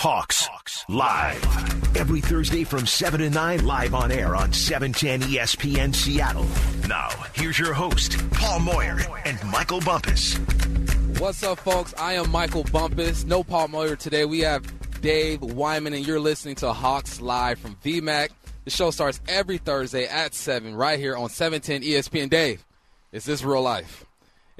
Hawks, Hawks live every Thursday from 7 to 9 live on air on 710 ESPN Seattle. Now, here's your host, Paul Moyer and Michael Bumpus. What's up, folks? I am Michael Bumpus. No Paul Moyer today. We have Dave Wyman, and you're listening to Hawks Live from VMAC. The show starts every Thursday at 7 right here on 710 ESPN. Dave, is this real life?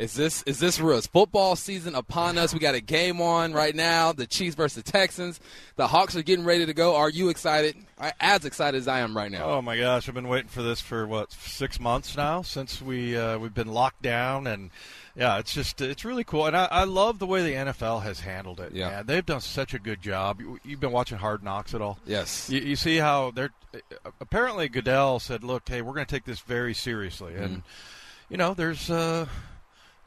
Is this is this real? Is football season upon us? We got a game on right now. The Chiefs versus the Texans. The Hawks are getting ready to go. Are you excited? As excited as I am right now. Oh my gosh! I've been waiting for this for what six months now since we uh, we've been locked down and yeah, it's just it's really cool, and I, I love the way the NFL has handled it. Yeah, man. they've done such a good job. You, have been watching Hard Knocks at all? Yes. You, you, see how they're apparently Goodell said, "Look, hey, we're going to take this very seriously," and mm. you know, there's. Uh,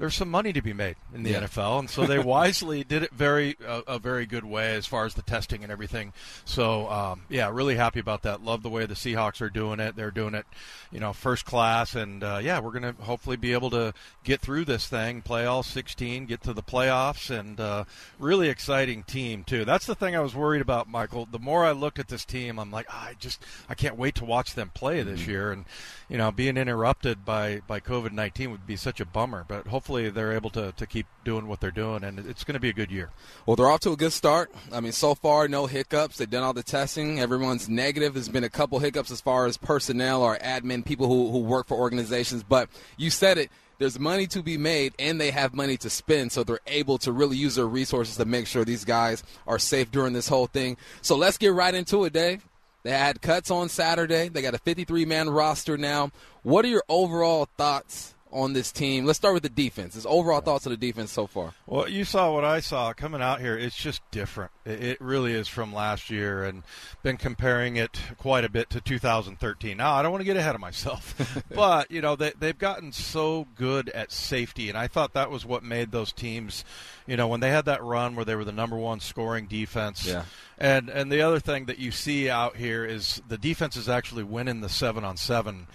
there's some money to be made in the yeah. NFL, and so they wisely did it very uh, a very good way as far as the testing and everything. So um, yeah, really happy about that. Love the way the Seahawks are doing it. They're doing it, you know, first class, and uh, yeah, we're going to hopefully be able to get through this thing, play all 16, get to the playoffs, and uh, really exciting team too. That's the thing I was worried about, Michael. The more I looked at this team, I'm like, oh, I just I can't wait to watch them play this mm-hmm. year, and you know, being interrupted by by COVID 19 would be such a bummer, but hopefully hopefully they're able to, to keep doing what they're doing, and it's going to be a good year. Well, they're off to a good start. I mean, so far, no hiccups. They've done all the testing. Everyone's negative. There's been a couple hiccups as far as personnel or admin, people who, who work for organizations. But you said it there's money to be made and they have money to spend so they're able to really use their resources to make sure these guys are safe during this whole thing so let's get right into it dave they had cuts on saturday they got a 53 man roster now what are your overall thoughts on this team? Let's start with the defense. His overall thoughts of the defense so far. Well, you saw what I saw coming out here. It's just different. It really is from last year, and been comparing it quite a bit to 2013. Now, I don't want to get ahead of myself, but you know they, they've gotten so good at safety, and I thought that was what made those teams. You know, when they had that run where they were the number one scoring defense. Yeah. And and the other thing that you see out here is the defense is actually winning the seven on seven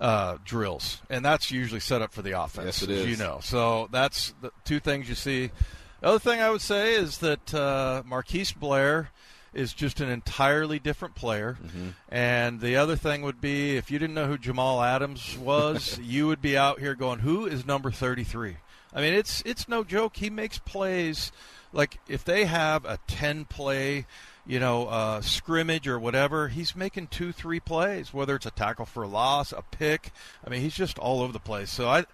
uh, drills, and that's usually set up for the offense. Yes, it is. You know, so that's the two things you see. The other thing I would say is that uh, Marquise Blair is just an entirely different player. Mm-hmm. And the other thing would be if you didn't know who Jamal Adams was, you would be out here going, "Who is number 33?" I mean, it's it's no joke. He makes plays like if they have a 10 play you know, uh, scrimmage or whatever, he's making two, three plays, whether it's a tackle for a loss, a pick. I mean, he's just all over the place. So I,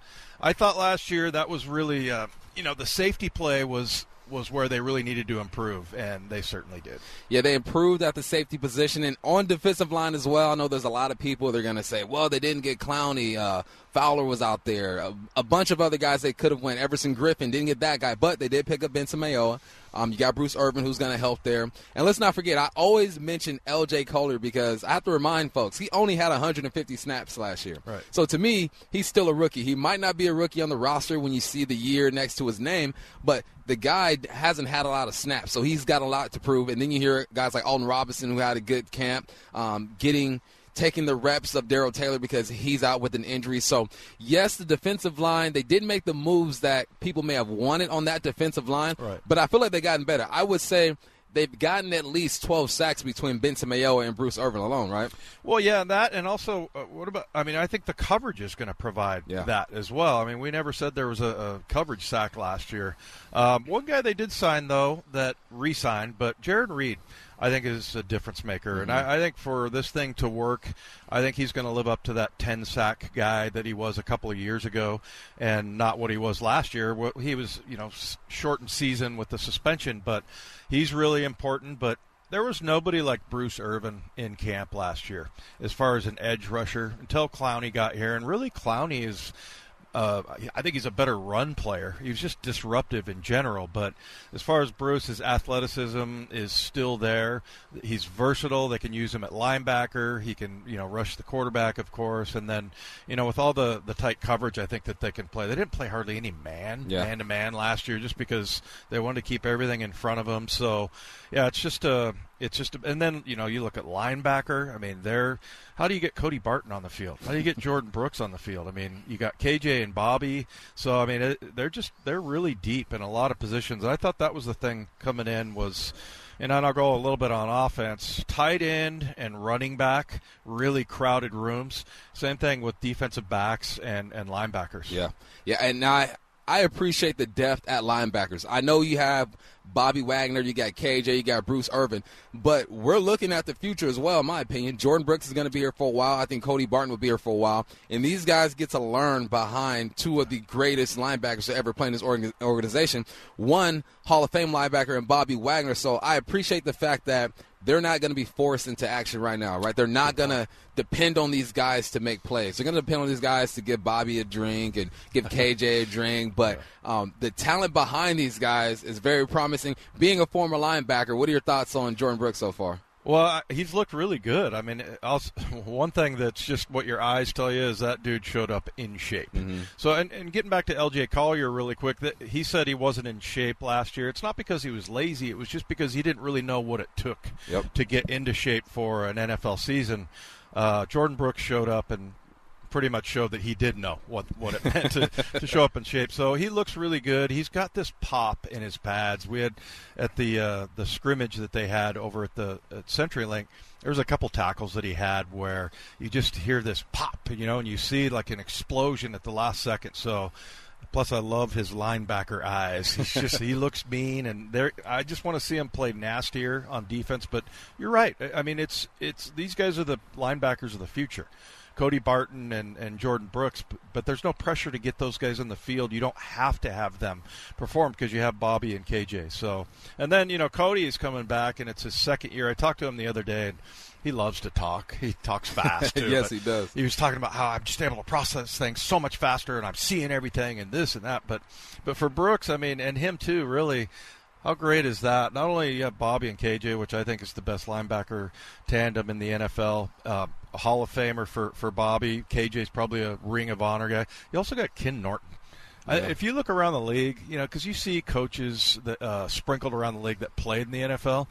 I thought last year that was really, uh, you know, the safety play was was where they really needed to improve, and they certainly did. Yeah, they improved at the safety position and on defensive line as well. I know there's a lot of people that are going to say, well, they didn't get Clowney. Uh, Fowler was out there. A, a, bunch of other guys they could have went. Everson Griffen didn't get that guy, but they did pick up Benson Mayowa. Um, you got Bruce Irvin who's going to help there. And let's not forget, I always mention L.J. Collier because I have to remind folks he only had 150 snaps last year. Right. So to me, he's still a rookie. He might not be a rookie on the roster when you see the year next to his name, but the guy hasn't had a lot of snaps, so he's got a lot to prove. And then you hear guys like Alton Robinson who had a good camp, um, getting – taking the reps of Darrell Taylor because he's out with an injury. So, yes, the defensive line, they did make the moves that people may have wanted on that defensive line, right. but I feel like they've gotten better. I would say they've gotten at least 12 sacks between Benson Mayowa and Bruce Irvin alone, right? Well, yeah, that and also uh, what about? I mean, I think the coverage is going to provide yeah. that as well. I mean, we never said there was a, a coverage sack last year. Um, one guy they did sign though that re-signed, but Jarran Reed. I think is a difference maker. Mm-hmm. And I, I, think for this thing to work, I think he's going to live up to that 10 sack guy that he was a couple of years ago, and not what he was last year. He was, you know, shortened season with the suspension, but he's really important. But there was nobody like Bruce Irvin in camp last year as far as an edge rusher until Clowney got here, and really Clowney is uh, I think he's a better run player. He was just disruptive in general. But as far as Bruce, his athleticism is still there. He's versatile. They can use him at linebacker. He can, you know, rush the quarterback, of course. And then, you know, with all the, the tight coverage, I think that they can play. They didn't play hardly any man, man to man last year, just because they wanted to keep everything in front of them. So, yeah, it's just a it's just, and then you know you look at linebacker. I mean, they're how do you get Cody Barton on the field? How do you get Jordyn Brooks on the field? I mean, you got KJ and Bobby. So I mean, it, they're just they're really deep in a lot of positions. I thought that was the thing coming in was And then I'll go a little bit on offense. Tight end and running back, really crowded rooms. Same thing with defensive backs and, and linebackers. Yeah. Yeah. And now I, I appreciate the depth at linebackers. I know you have Bobby Wagner, you got KJ, you got Bruce Irvin, but we're looking at the future as well, in my opinion. Jordyn Brooks is going to be here for a while. I think Cody Barton will be here for a while. And these guys get to learn behind two of the greatest linebackers to ever play in this organization. One, Hall of Fame linebacker, and Bobby Wagner. So I appreciate the fact that they're not going to be forced into action right now, right? They're not going to depend on these guys to make plays. They're going to depend on these guys to give Bobby a drink and give KJ a drink. But um, the talent behind these guys is very promising. Being a former linebacker, what are your thoughts on Jordyn Brooks so far? Well, he's looked really good. I mean, I'll, one thing that's just what your eyes tell you is that dude showed up in shape. Mm-hmm. So, and, and, getting back to LJ Collier really quick, that he said he wasn't in shape last year. It's not because he was lazy; it was just because he didn't really know what it took yep. to get into shape for an NFL season. Uh, Jordyn Brooks showed up and pretty much showed that he did know what, what it meant to, to show up in shape. So he looks really good. He's got this pop in his pads. We had at the uh, the scrimmage that they had over at the at CenturyLink. There was a couple tackles that he had where you just hear this pop, you know, and you see like an explosion at the last second. So Plus, I love his linebacker eyes. He's just he looks mean, and there. I just want to see him play nastier on defense. But you're right. I mean, it's it's these guys are the linebackers of the future. Cody Barton and, and Jordyn Brooks, but there's no pressure to get those guys in the field. You don't have to have them perform because you have Bobby and KJ. So, and then you know Cody is coming back, and it's his second year. I talked to him the other day, and he loves to talk. He talks fast. Too, yes, he does. He was talking about how I'm just able to process things so much faster, and I'm seeing everything and this and that. But, but for Brooks, I mean, and him too, really. How great is that? Not only you have Bobby and KJ, which I think is the best linebacker tandem in the NFL, uh, a Hall of Famer for, for Bobby. KJ's probably a Ring of Honor guy. You also got Ken Norton. Yeah. I, if you look around the league, you know, because you see coaches that uh, sprinkled around the league that played in the NFL,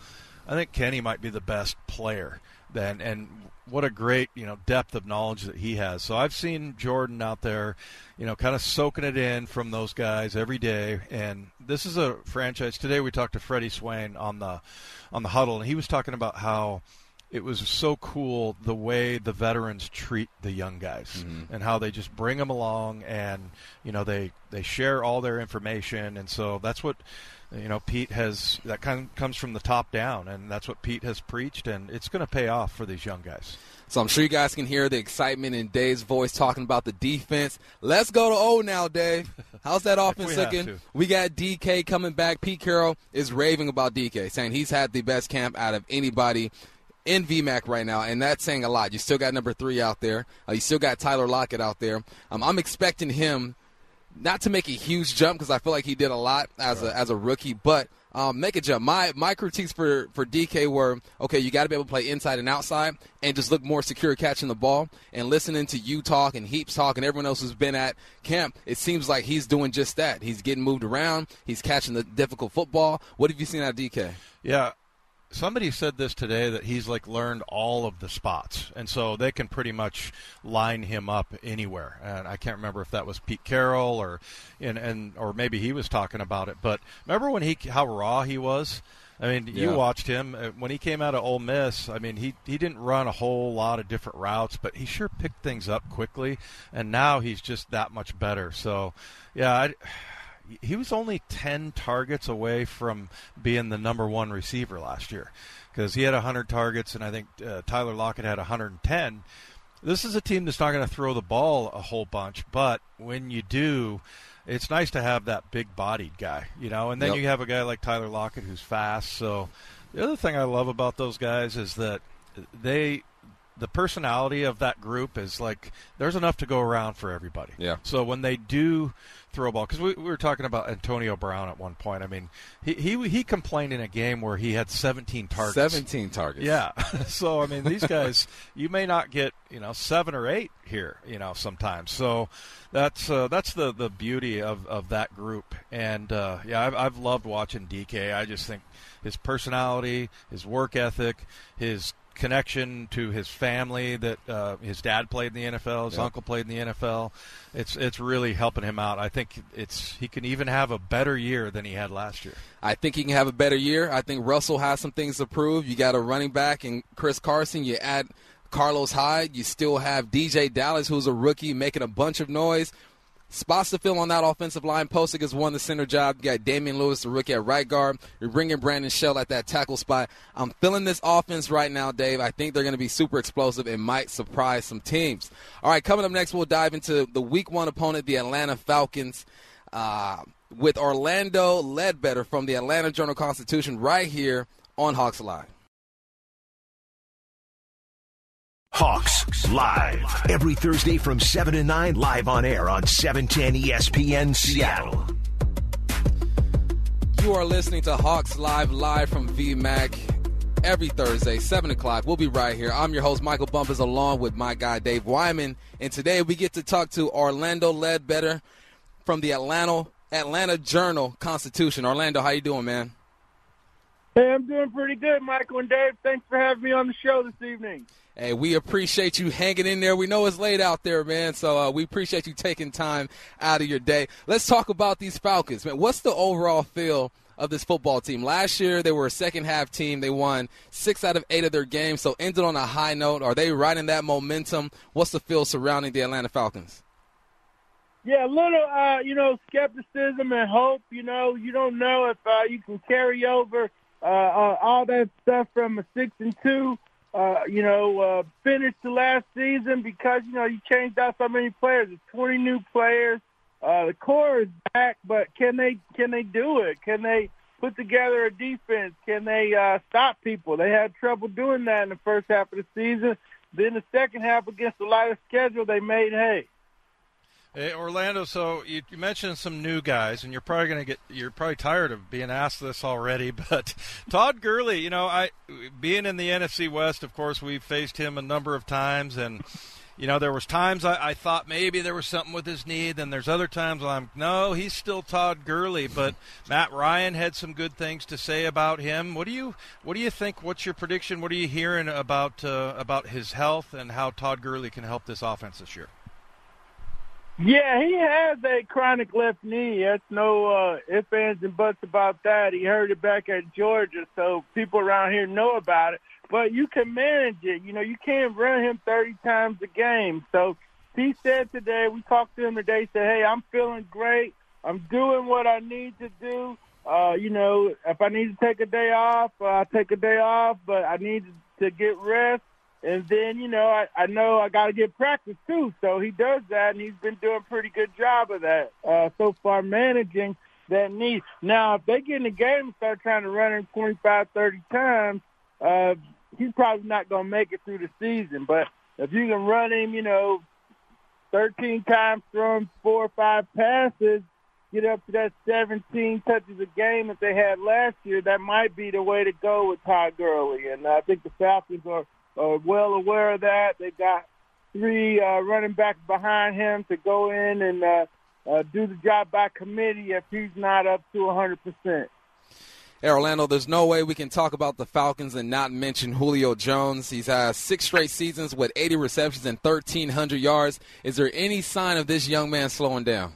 I think Kenny might be the best player. Then and what a great you know depth of knowledge that he has. So I've seen Jordan out there, you know, kind of soaking it in from those guys every day. And this is a franchise. Today we talked to Freddie Swain on the on the huddle, and he was talking about how it was so cool the way the veterans treat the young guys mm-hmm. and how they just bring them along and you know they they share all their information and so that's what you know Pete has that kind of comes from the top down and that's what Pete has preached and it's going to pay off for these young guys. So I'm sure you guys can hear the excitement in Dave's voice talking about the defense. Let's go to O now, Dave. How's that offense looking? We got DK coming back. Pete Carroll is raving about DK, saying he's had the best camp out of anybody in VMAC right now, and that's saying a lot. You still got number three out there. Uh, you still got Tyler Lockett out there. Um, I'm expecting him not to make a huge jump because I feel like he did a lot as right. a as a rookie, but um, make a jump. My my critiques for for DK were okay. You got to be able to play inside and outside, and just look more secure catching the ball. And listening to you talk and Heaps talk and everyone else who's been at camp, it seems like he's doing just that. He's getting moved around. He's catching the difficult football. What have you seen out of DK? Yeah, somebody said this today that he's like learned all of the spots, and so they can pretty much line him up anywhere. And I can't remember if that was Pete Carroll or, and and or maybe he was talking about it. But remember when he how raw he was. I mean, yeah. you watched him uh, when he came out of Ole Miss. I mean, he he didn't run a whole lot of different routes, but he sure picked things up quickly. And now he's just that much better. So, yeah, I, he was only 10 targets away from being the number one receiver last year because he had 100 targets and I think uh, Tyler Lockett had 110. This is a team that's not going to throw the ball a whole bunch, but when you do, it's nice to have that big bodied guy, you know, and then yep. you have a guy like Tyler Lockett who's fast. So the other thing I love about those guys is that they the personality of that group is like there's enough to go around for everybody. Yeah. So when they do throw ball, because we, we, were talking about Antonio Brown at one point. I mean, he, he he complained in a game where he had 17 targets. 17 targets. Yeah. so I mean, these guys, you may not get you know seven or eight here, you know, sometimes. So that's uh, that's the the beauty of of that group. And uh, yeah, I've, I've loved watching DK. I just think his personality, his work ethic, his connection to his family that uh, his dad played in the NFL, his Yep. uncle played in the NFL. It's it's really helping him out. I think it's he can even have a better year than he had last year. I think he can have a better year. I think Russell has some things to prove. You got a running back and Chris Carson. You add Carlos Hyde. You still have DeeJay Dallas, who's a rookie, making a bunch of noise. Spots to fill on that offensive line. Pocic has won the center job. You got Damien Lewis, the rookie at right guard. You're bringing Brandon Shell at that tackle spot. I'm feeling this offense right now, Dave. I think they're going to be super explosive and might surprise some teams. All right, coming up next, we'll dive into the week one opponent, the Atlanta Falcons, uh, with Orlando Ledbetter from the Atlanta Journal Constitution right here on Hawks Live. Hawks Live. Every Thursday from 7 to 9, live on air on E 710 ESPN Seattle. You are listening to Hawks Live, live from VMAC every Thursday, 7 o'clock. We'll be right here. I'm your host, Michael Bumpus, along with my guy, Dave Wyman. And today we get to talk to Orlando Ledbetter from the Atlanta Atlanta Journal Constitution. Orlando, how you doing, man? Hey, I'm doing pretty good, Michael and Dave. Thanks for having me on the show this evening. Hey, we appreciate you hanging in there. We know it's late out there, man. So uh, we appreciate you taking time out of your day. Let's talk about these Falcons, man. What's the overall feel of this football team? Last year they were a second half team. They won six out of eight of their games, so ended on a high note. Are they riding that momentum? What's the feel surrounding the Atlanta Falcons? Yeah, a little, uh, you know, skepticism and hope. You know, you don't know if uh, you can carry over uh, uh, all that stuff from a six and two, uh, you know, uh, finish to last season because you know you changed out so many players. It's twenty new players. Uh, the core is back, but can they can they do it? Can they put together a defense? Can they uh, stop people? They had trouble doing that in the first half of the season. Then the second half against the lighter schedule, they made hay. Hey, Orlando, so you, you mentioned some new guys, and you're probably going to get you're probably tired of being asked this already. But Todd Gurley, you know, I being in the NFC West, of course, we've faced him a number of times, and you know, there was times I, I thought maybe there was something with his knee. Then there's other times I'm no, he's still Todd Gurley. But Matt Ryan had some good things to say about him. What do you what do you think? What's your prediction? What are you hearing about uh, about his health and how Todd Gurley can help this offense this year? Yeah, he has a chronic left knee. That's no uh, ifs, ands, and buts about that. He heard it back at Georgia, so people around here know about it. But you can manage it. You know, you can't run him 30 times a game. So he said today, we talked to him today, said, hey, I'm feeling great. I'm doing what I need to do. Uh, you know, if I need to take a day off, uh, I'll take a day off, but I need to get rest. And then, you know, I, I know I got to get practice too. So he does that, and he's been doing a pretty good job of that uh, so far, managing that knee. Now, if they get in the game and start trying to run him 25, 30 times, uh, he's probably not going to make it through the season. But if you can run him, you know, 13 times, throw him four or five passes, get up to that 17 touches a game that they had last year, that might be the way to go with Todd Gurley. And I think the Falcons are – are well aware of that. They've got three uh, running backs behind him to go in and uh, uh, do the job by committee if he's not up to 100%. Hey, Orlando, there's no way we can talk about the Falcons and not mention Julio Jones. He's had six straight seasons with 80 receptions and 1,300 yards. Is there any sign of this young man slowing down?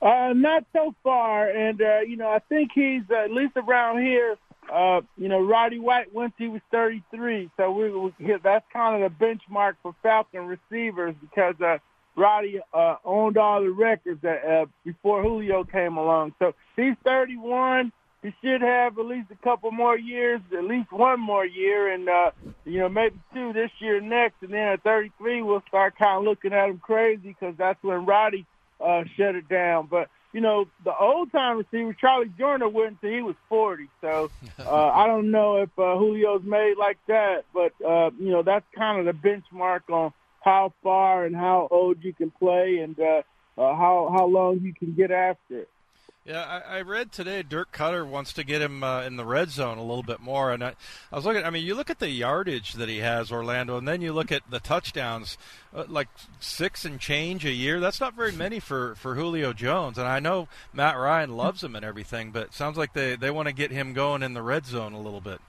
Uh, not so far. And, uh, you know, I think he's, uh, at least around here, uh, you know, Roddy White once he was 33, so we, we that's kind of the benchmark for Falcon receivers because uh, Roddy uh, owned all the records that, uh, before Julio came along. So he's 31. He should have at least a couple more years, at least one more year, and uh, you know maybe two this year, next, and then at 33 we'll start kind of looking at him crazy because that's when Roddy uh, shut it down. But you know, the old time receiver, Charlie Joiner, went until he was 40. So uh, I don't know if uh, Julio's made like that, but, uh, you know, that's kind of the benchmark on how far and how old you can play and uh, uh, how, how long you can get after it. Yeah, I, I read today Dirk Koetter wants to get him uh, in the red zone a little bit more, and I, I was looking. I mean, you look at the yardage that he has, Orlando, and then you look at the touchdowns, uh, like six and change a year. That's not very many for, for Julio Jones, and I know Matt Ryan loves him and everything, but sounds like they they want to get him going in the red zone a little bit.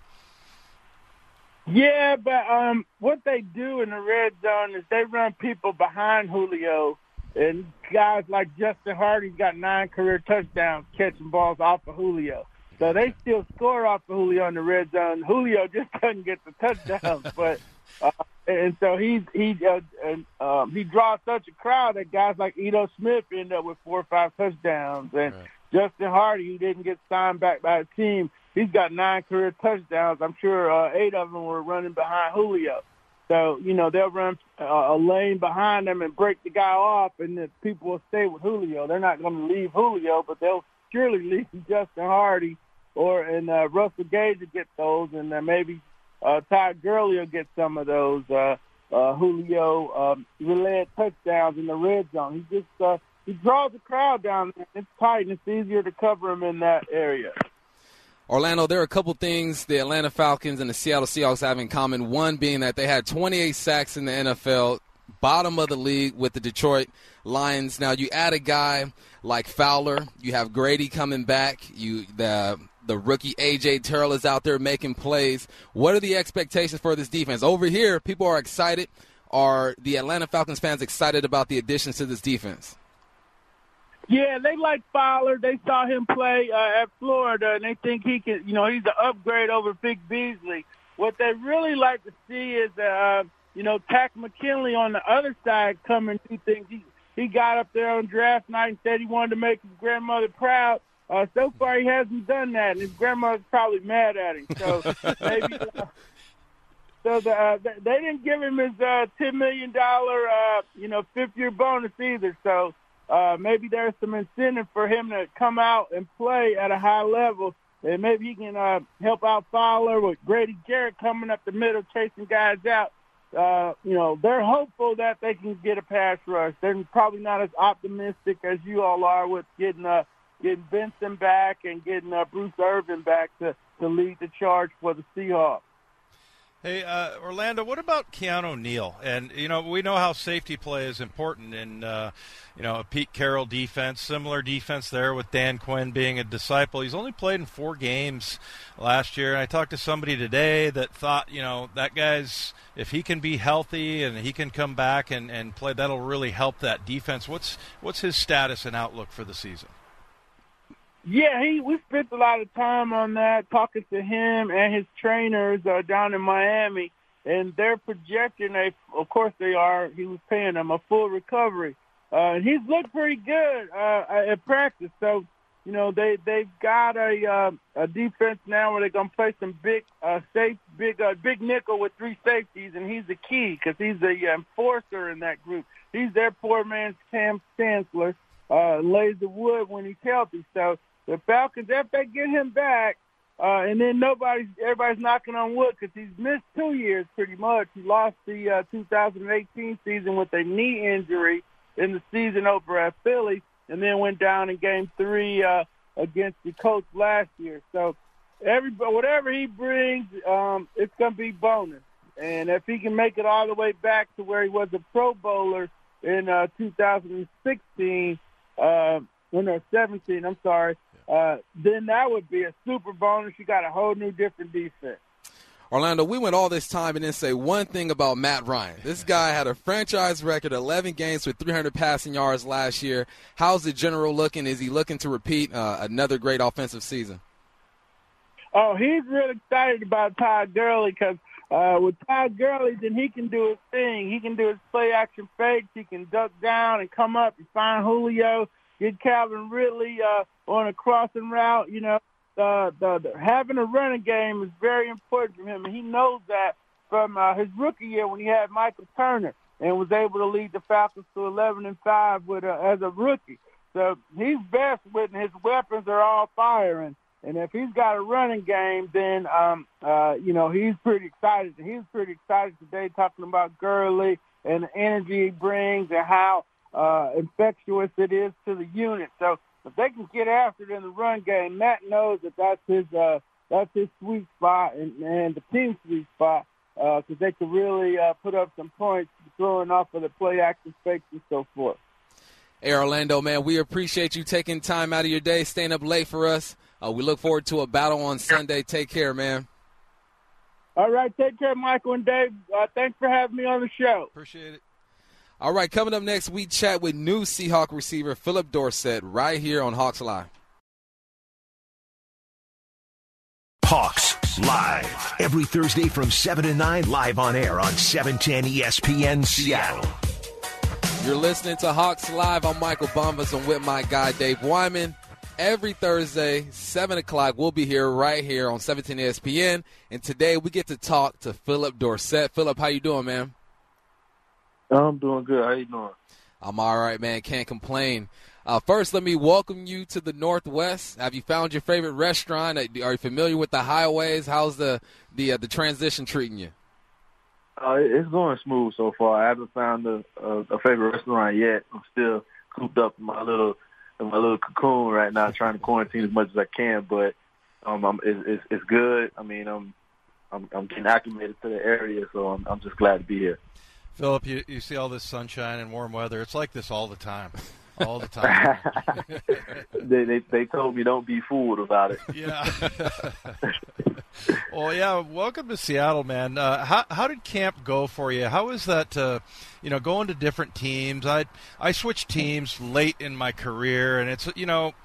Yeah, but um, what they do in the red zone is they run people behind Julio, and guys like Justin Hardy's got nine career touchdowns catching balls off of Julio. So they still score off of Julio in the red zone. Julio just doesn't get the touchdowns, but uh, and so he he uh, and, um, he draws such a crowd that guys like Ito Smith end up with four or five touchdowns, and right. Justin Hardy, who didn't get signed back by the team, he's got nine career touchdowns. I'm sure uh, eight of them were running behind Julio. So you know they'll run uh, a lane behind them and break the guy off, and the people will stay with Julio. They're not going to leave Julio, but they'll surely leave Justin Hardy or and uh, Russell Gage will get those, and uh, maybe uh, Todd Gurley will get some of those. Uh, uh, Julio um, relay touchdowns in the red zone. He just uh, he draws the crowd down there. It's tight and it's easier to cover him in that area. Orlando, there are a couple things the Atlanta Falcons and the Seattle Seahawks have in common. One being that they had 28 sacks in the NFL, bottom of the league with the Detroit Lions. Now you add a guy like Fowler, you have Grady coming back, you the the rookie AJ Terrell is out there making plays. What are the expectations for this defense? Over here, people are excited. Are the Atlanta Falcons fans excited about the additions to this defense? Yeah, they like Fowler. They saw him play uh, at Florida, and they think he can. You know, he's an upgrade over Vic Beasley. What they really like to see is, uh, you know, Takk McKinley on the other side coming. He thinks he he got up there on draft night and said he wanted to make his grandmother proud. Uh, so far, he hasn't done that, and his grandmother's probably mad at him. So maybe. Uh, so the, uh, they didn't give him his uh, ten million dollar, uh, you know, fifth year bonus either. So uh, maybe there's some incentive for him to come out and play at a high level. And maybe he can uh, help out Fowler with Grady Jarrett coming up the middle, chasing guys out. Uh, you know, they're hopeful that they can get a pass rush. They're probably not as optimistic as you all are with getting uh, getting Benson back and getting uh, Bruce Irvin back to, to lead the charge for the Seahawks. Hey, uh, Orlando, what about Keanu Neal? And, you know, we know how safety play is important in, uh, you know, a Pete Carroll defense, similar defense there with Dan Quinn being a disciple. He's only played in four games last year. And I talked to somebody today that thought, you know, that guy's, if he can be healthy and he can come back and, and play, that'll really help that defense. What's, what's his status and outlook for the season? Yeah, he we spent a lot of time on that, talking to him and his trainers uh, down in Miami, and they're projecting a, of course they are. He was paying them a full recovery, uh, and he's looked pretty good uh, at practice. So, you know, they they've got a uh, a defense now where they're gonna play some big uh, safe, big uh, big nickel with three safeties, and he's the key because he's the enforcer in that group. He's their poor man's Kam Chancellor. Uh, lays the wood when he's healthy. So the Falcons, if they get him back, uh, and then nobody's, everybody's knocking on wood because he's missed two years pretty much. He lost the uh, 2018 season with a knee injury in the season over at Philly, and then went down in Game Three uh, against the Colts last year. So, every whatever he brings, um, it's going to be bonus. And if he can make it all the way back to where he was a Pro Bowler in uh, 2016, uh, when they're 17, I'm sorry, uh, then that would be a super bonus. You got a whole new different defense. Orlando, we went all this time and didn't say one thing about Matt Ryan. This guy had a franchise record, 11 games with 300 passing yards last year. How's the general looking? Is he looking to repeat uh, another great offensive season? Oh, he's really excited about Todd Gurley because uh, with Todd Gurley, then he can do his thing. He can do his play action fakes. He can duck down and come up and find Julio get Calvin Ridley uh, on a crossing route. You know, uh, the, the, having a running game is very important for him, and he knows that from uh, his rookie year when he had Michael Turner and was able to lead the Falcons to 11 and five with uh, as a rookie. So he's best when his weapons are all firing. And if he's got a running game, then um, uh, you know he's pretty excited. He's pretty excited today talking about Gurley and the energy he brings and how uh, infectious it is to the unit. So if they can get after it in the run game, Matt knows that that's his uh, that's his sweet spot and, and the team's sweet spot because uh, they can really uh, put up some points throwing off of the play action fakes and so forth. Hey, Orlando, man, we appreciate you taking time out of your day, staying up late for us. Uh, we look forward to a battle on Sunday. Take care, man. All right, take care, Michael and Dave. Uh, thanks for having me on the show. Appreciate it. All right, coming up next, we chat with new Seahawk receiver Phillip Dorsett right here on Hawks Live. Hawks Live. Every Thursday from 7 to 9, live on air on 710 ESPN Seattle. You're listening to Hawks Live. I'm Michael Bumpus. I'm with my guy, Dave Wyman. Every Thursday, 7 o'clock, we'll be here right here on 710 ESPN. And today we get to talk to Phillip Dorsett. Phillip, how you doing, man? I'm doing good. How you doing? I'm all right, man. Can't complain. Uh, first, let me welcome you to the Northwest. Have you found your favorite restaurant? Are you familiar with the highways? How's the the uh, the transition treating you? Uh, it's going smooth so far. I haven't found a, a, a favorite restaurant yet. I'm still cooped up in my little in my little cocoon right now, trying to quarantine as much as I can. But um, I'm, it's, it's, it's good. I mean, I'm I'm, I'm getting acclimated to the area, so I'm, I'm just glad to be here. Phillip, you, you see all this sunshine and warm weather. It's like this all the time. All the time. they, they they told me don't be fooled about it. Yeah. well, yeah. Welcome to Seattle, man. Uh, how how did camp go for you? How was that? Uh, you know, going to different teams. I I switched teams late in my career, and it's you know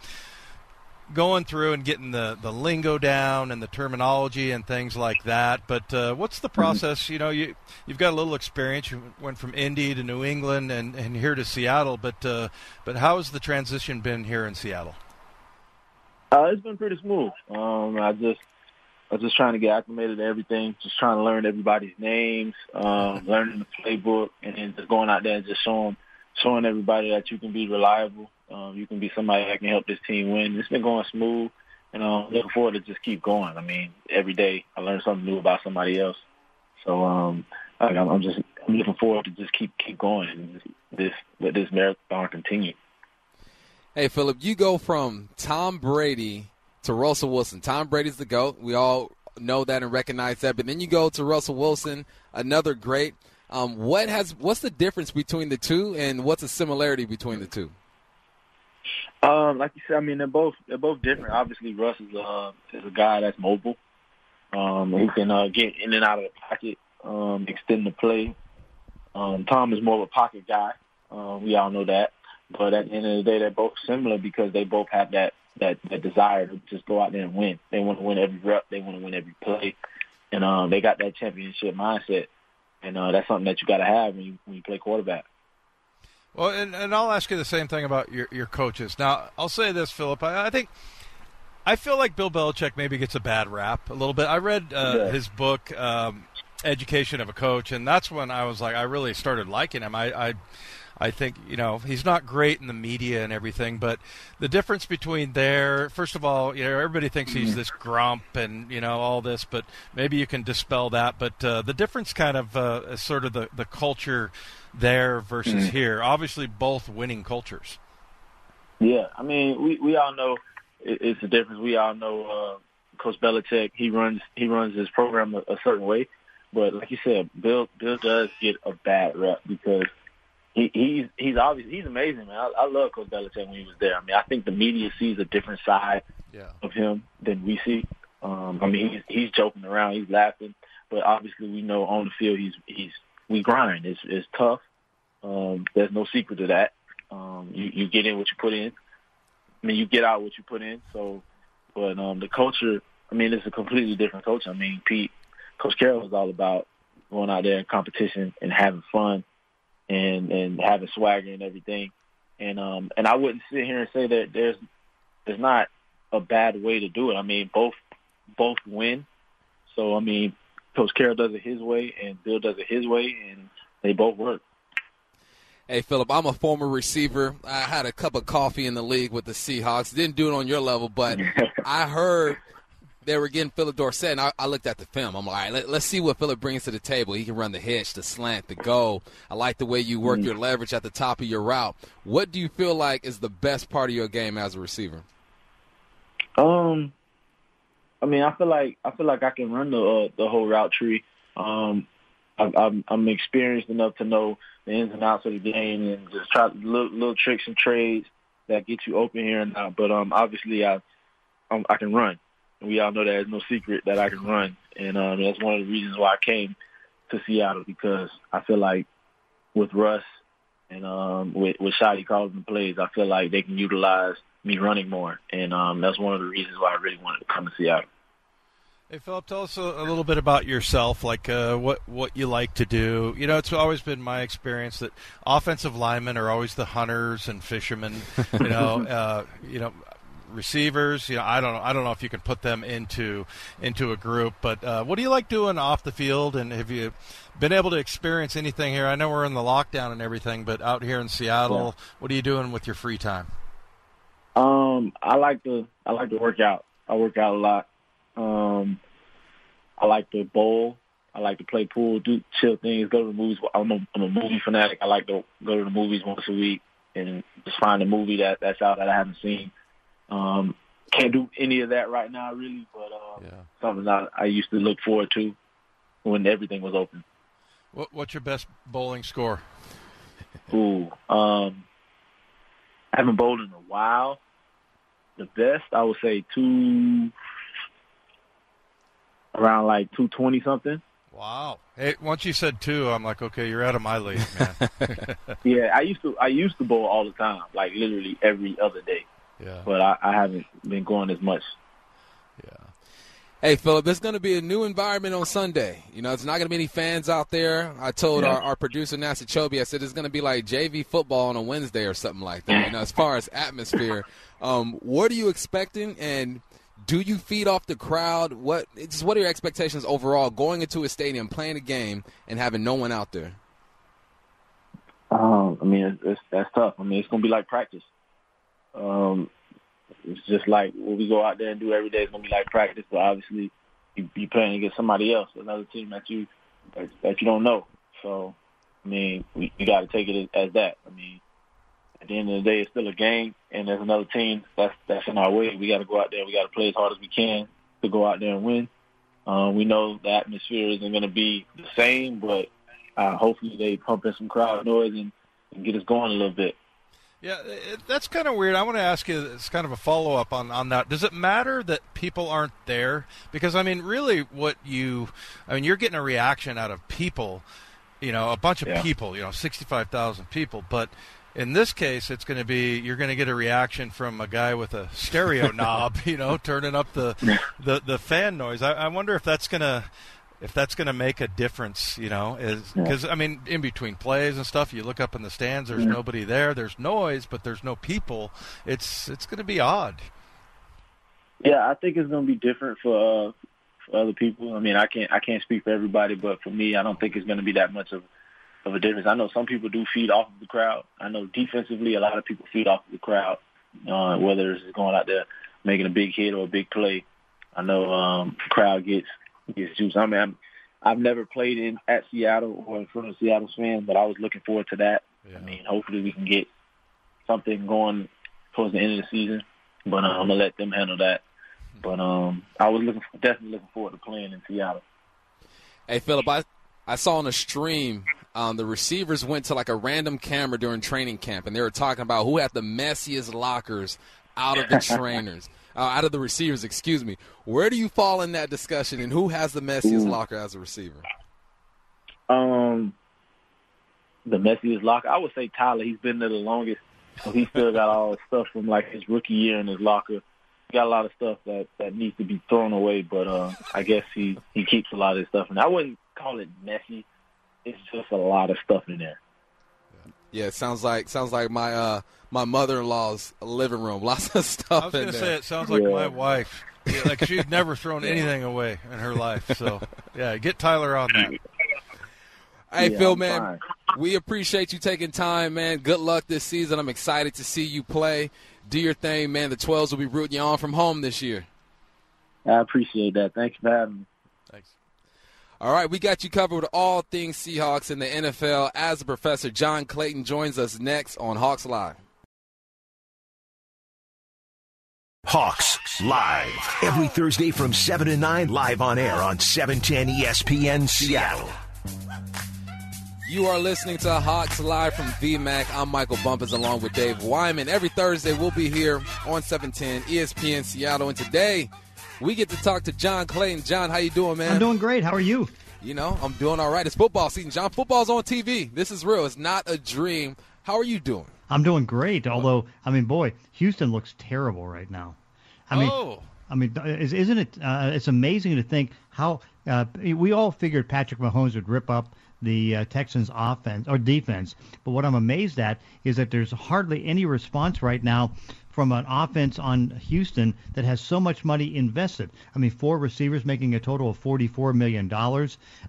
going through and getting the, the lingo down and the terminology and things like that. But uh, what's the process? You know, you you've got a little experience. You went from Indy to New England and, and here to Seattle. But uh, but how has the transition been here in Seattle? Uh, it's been pretty smooth. Um, I just I was just trying to get acclimated to everything, just trying to learn everybody's names, um, learning the playbook, and then just going out there and just showing showing everybody that you can be reliable um, you can be somebody that can help this team win. It's been going smooth, and uh, looking forward to just keep going. I mean, every day I learn something new about somebody else. So um, I, I'm just I'm looking forward to just keep keep going and this let this marathon continue. Hey, Phillip, you go from Tom Brady to Russell Wilson. Tom Brady's the GOAT. We all know that and recognize that. But then you go to Russell Wilson, another great. Um, what has what's the difference between the two, and what's the similarity between the two? Um, like you said, I mean they're both they're both different. Obviously, Russ is a uh, is a guy that's mobile. Um, he can uh, get in and out of the pocket, um, extend the play. Um, Tom is more of a pocket guy. Uh, we all know that. But at the end of the day, they're both similar because they both have that that that desire to just go out there and win. They want to win every rep. They want to win every play, and um, they got that championship mindset. And uh, that's something that you got to have when you when you play quarterback. Well, and, and I'll ask you the same thing about your, your coaches. Now, I'll say this, Phillip. I, I think I feel like Bill Belichick maybe gets a bad rap a little bit. I read uh, yeah. his book, um, Education of a Coach, and that's when I was like, I really started liking him. I, I, I think you know he's not great in the media and everything, but the difference between there, first of all, you know, everybody thinks he's this grump and you know all this, but maybe you can dispel that. But uh, the difference, kind of, uh, is sort of the the culture there versus mm-hmm. here. Obviously, both winning cultures. Yeah, I mean, we we all know it's a difference. We all know uh, Coach Belichick. He runs he runs his program a, a certain way, but like you said, Bill Bill does get a bad rep because he he's he's obviously he's amazing, man. I, I love Coach Belichick when he was there. I mean, I think the media sees a different side yeah. of him than we see. Um, I mean, he's he's joking around, he's laughing, but obviously we know on the field he's he's we grind. It's it's tough. Um, there's no secret to that. Um, you you get in what you put in. I mean, you get out what you put in. So, but um, the culture. I mean, it's a completely different culture. I mean, Pete, Coach Carroll is all about going out there in competition and having fun, and and having swagger and everything. And um and I wouldn't sit here and say that there's there's not a bad way to do it. I mean, both both win. So I mean, Coach Carroll does it his way, and Bill does it his way, and they both work. Hey, Phillip, I'm a former receiver. I had a cup of coffee in the league with the Seahawks. Didn't do it on your level, but I heard they were getting Phillip Dorsett, and I, I, looked at the film. I'm like, all right, let, us see what Phillip brings to the table. He can run the hitch, the slant, the go. I like the way you work mm-hmm. your leverage at the top of your route. What do you feel like is the best part of your game as a receiver? Um, I mean, I feel like I feel like I can run the uh, the whole route tree. Um, I, I'm, I'm experienced enough to know the ins and outs of the game and just try little, little tricks and trades that get you open here and now. But um, obviously, I um, I can run. We all know that there's no secret that I can run. and um, that's one of the reasons why I came to Seattle because I feel like with Russ and um, with with Schotty calling the plays, I feel like they can utilize me running more, and um, that's one of the reasons why I really wanted to come to Seattle. Hey Phillip, tell us a, a little bit about yourself, like uh, what what you like to do. You know, it's always been my experience that offensive linemen are always the hunters and fishermen. You know, uh, you know, receivers. You know, I don't know. I don't know if you can put them into into a group. But uh, what do you like doing off the field? And have you been able to experience anything here? I know we're in the lockdown and everything, but out here in Seattle, yeah. what are you doing with your free time? Um, I like to I like to work out. I work out a lot. Um, I like to bowl. I like to play pool, do chill things, go to the movies. I'm a, I'm a movie fanatic. I like to go to the movies once a week and just find a movie that that's out that I haven't seen. Um, can't do any of that right now, really, but uh, yeah. something I, I used to look forward to when everything was open. What, what's your best bowling score? Ooh, um, I haven't bowled in a while. The best, I would say two, around like two twenty something. Wow! Hey, once you said two, I'm like, okay, you're out of my league, man. yeah, I used to I used to bowl all the time, like literally every other day. Yeah. But I, I haven't been going as much. Yeah. Hey, Phillip, it's going to be a new environment on Sunday. You know, it's not going to be any fans out there. I told yeah. our, our producer, Nasa Chobi, I said it's going to be like JV football on a Wednesday or something like that, you know, as far as atmosphere. Um, what are you expecting? And do you feed off the crowd? What just what are your expectations overall going into a stadium, playing a game, and having no one out there? Um, I mean, it's, it's, that's tough. I mean, it's going to be like practice. Um, it's just like what we go out there and do every day is gonna be like practice, but obviously you be playing against somebody else, another team that you that you don't know. So, I mean, we, we got to take it as, as that. I mean, at the end of the day, it's still a game, and there's another team that's that's in our way. We got to go out there. We got to play as hard as we can to go out there and win. Um, we know the atmosphere isn't going to be the same, but uh, hopefully they pump in some crowd noise and, and get us going a little bit. Yeah, it, that's kind of weird. I want to ask you, it's kind of a follow up on, on that. Does it matter that people aren't there? Because, I mean, really, what you, I mean, you're getting a reaction out of people, you know, a bunch of yeah. people, you know, 65,000 people. But in this case, it's going to be, you're going to get a reaction from a guy with a stereo knob, you know, turning up the, the, the fan noise. I, I wonder if that's going to, if that's going to make a difference, you know, is because I mean, in between plays and stuff, you look up in the stands, there's yeah. nobody there, there's noise, but there's no people. It's it's going to be odd. Yeah, I think it's going to be different for uh, for other people. I mean, I can't I can't speak for everybody, but for me, I don't think it's going to be that much of of a difference. I know some people do feed off of the crowd. I know defensively, a lot of people feed off of the crowd, uh, whether it's going out there making a big hit or a big play. I know um, crowd gets gets juice. I mean, I'm, I've never played in at Seattle or in front of Seattle's fans, but I was looking forward to that. Yeah. I mean, hopefully we can get something going towards the end of the season, but uh, I'm gonna let them handle that. But um, I was looking definitely looking forward to playing in Seattle. Hey, Phillip, I I saw on a stream um, the receivers went to like a random camera during training camp, and they were talking about who had the messiest lockers out of the trainers uh, out of the receivers, excuse me. Where do you fall in that discussion, and who has the messiest locker as a receiver? Um, the messiest locker, I would say Tyler. He's been there the longest, so he still got all the stuff from like his rookie year in his locker. Got a lot of stuff that that needs to be thrown away, but uh, I guess he he keeps a lot of his stuff, and I wouldn't call it messy. It's just a lot of stuff in there. Yeah, it sounds like sounds like my uh my mother in law's living room. Lots of stuff. I was going to say it sounds like yeah. my wife. Yeah, like she's never thrown anything away in her life. So yeah, get Tyler on that. Hey yeah, Phil, man, fine. we appreciate you taking time, man. Good luck this season. I'm excited to see you play. Do your thing, man. The 12s will be rooting you on from home this year. I appreciate that. Thanks for having me. All right, we got you covered with all things Seahawks in the NFL. As the professor, John Clayton joins us next on Hawks Live. Hawks Live. Every Thursday from 7 to 9, live on air on 710 ESPN Seattle. You are listening to Hawks Live from VMAC. I'm Michael Bumpus along with Dave Wyman. Every Thursday, we'll be here on 710 ESPN Seattle. And today, We get to talk to John Clayton. John, how you doing, man? I'm doing great. How are you? You know, I'm doing all right. It's football season, John. Football's on TV. This is real. It's not a dream. How are you doing? I'm doing great. Although, I mean, boy, Houston looks terrible right now. I mean, oh. I mean, isn't it? Uh, it's amazing to think how uh, we all figured Patrick Mahomes would rip up the uh, Texans' offense or defense. But what I'm amazed at is that there's hardly any response right now from an offense on Houston that has so much money invested. I mean, four receivers making a total of $44 million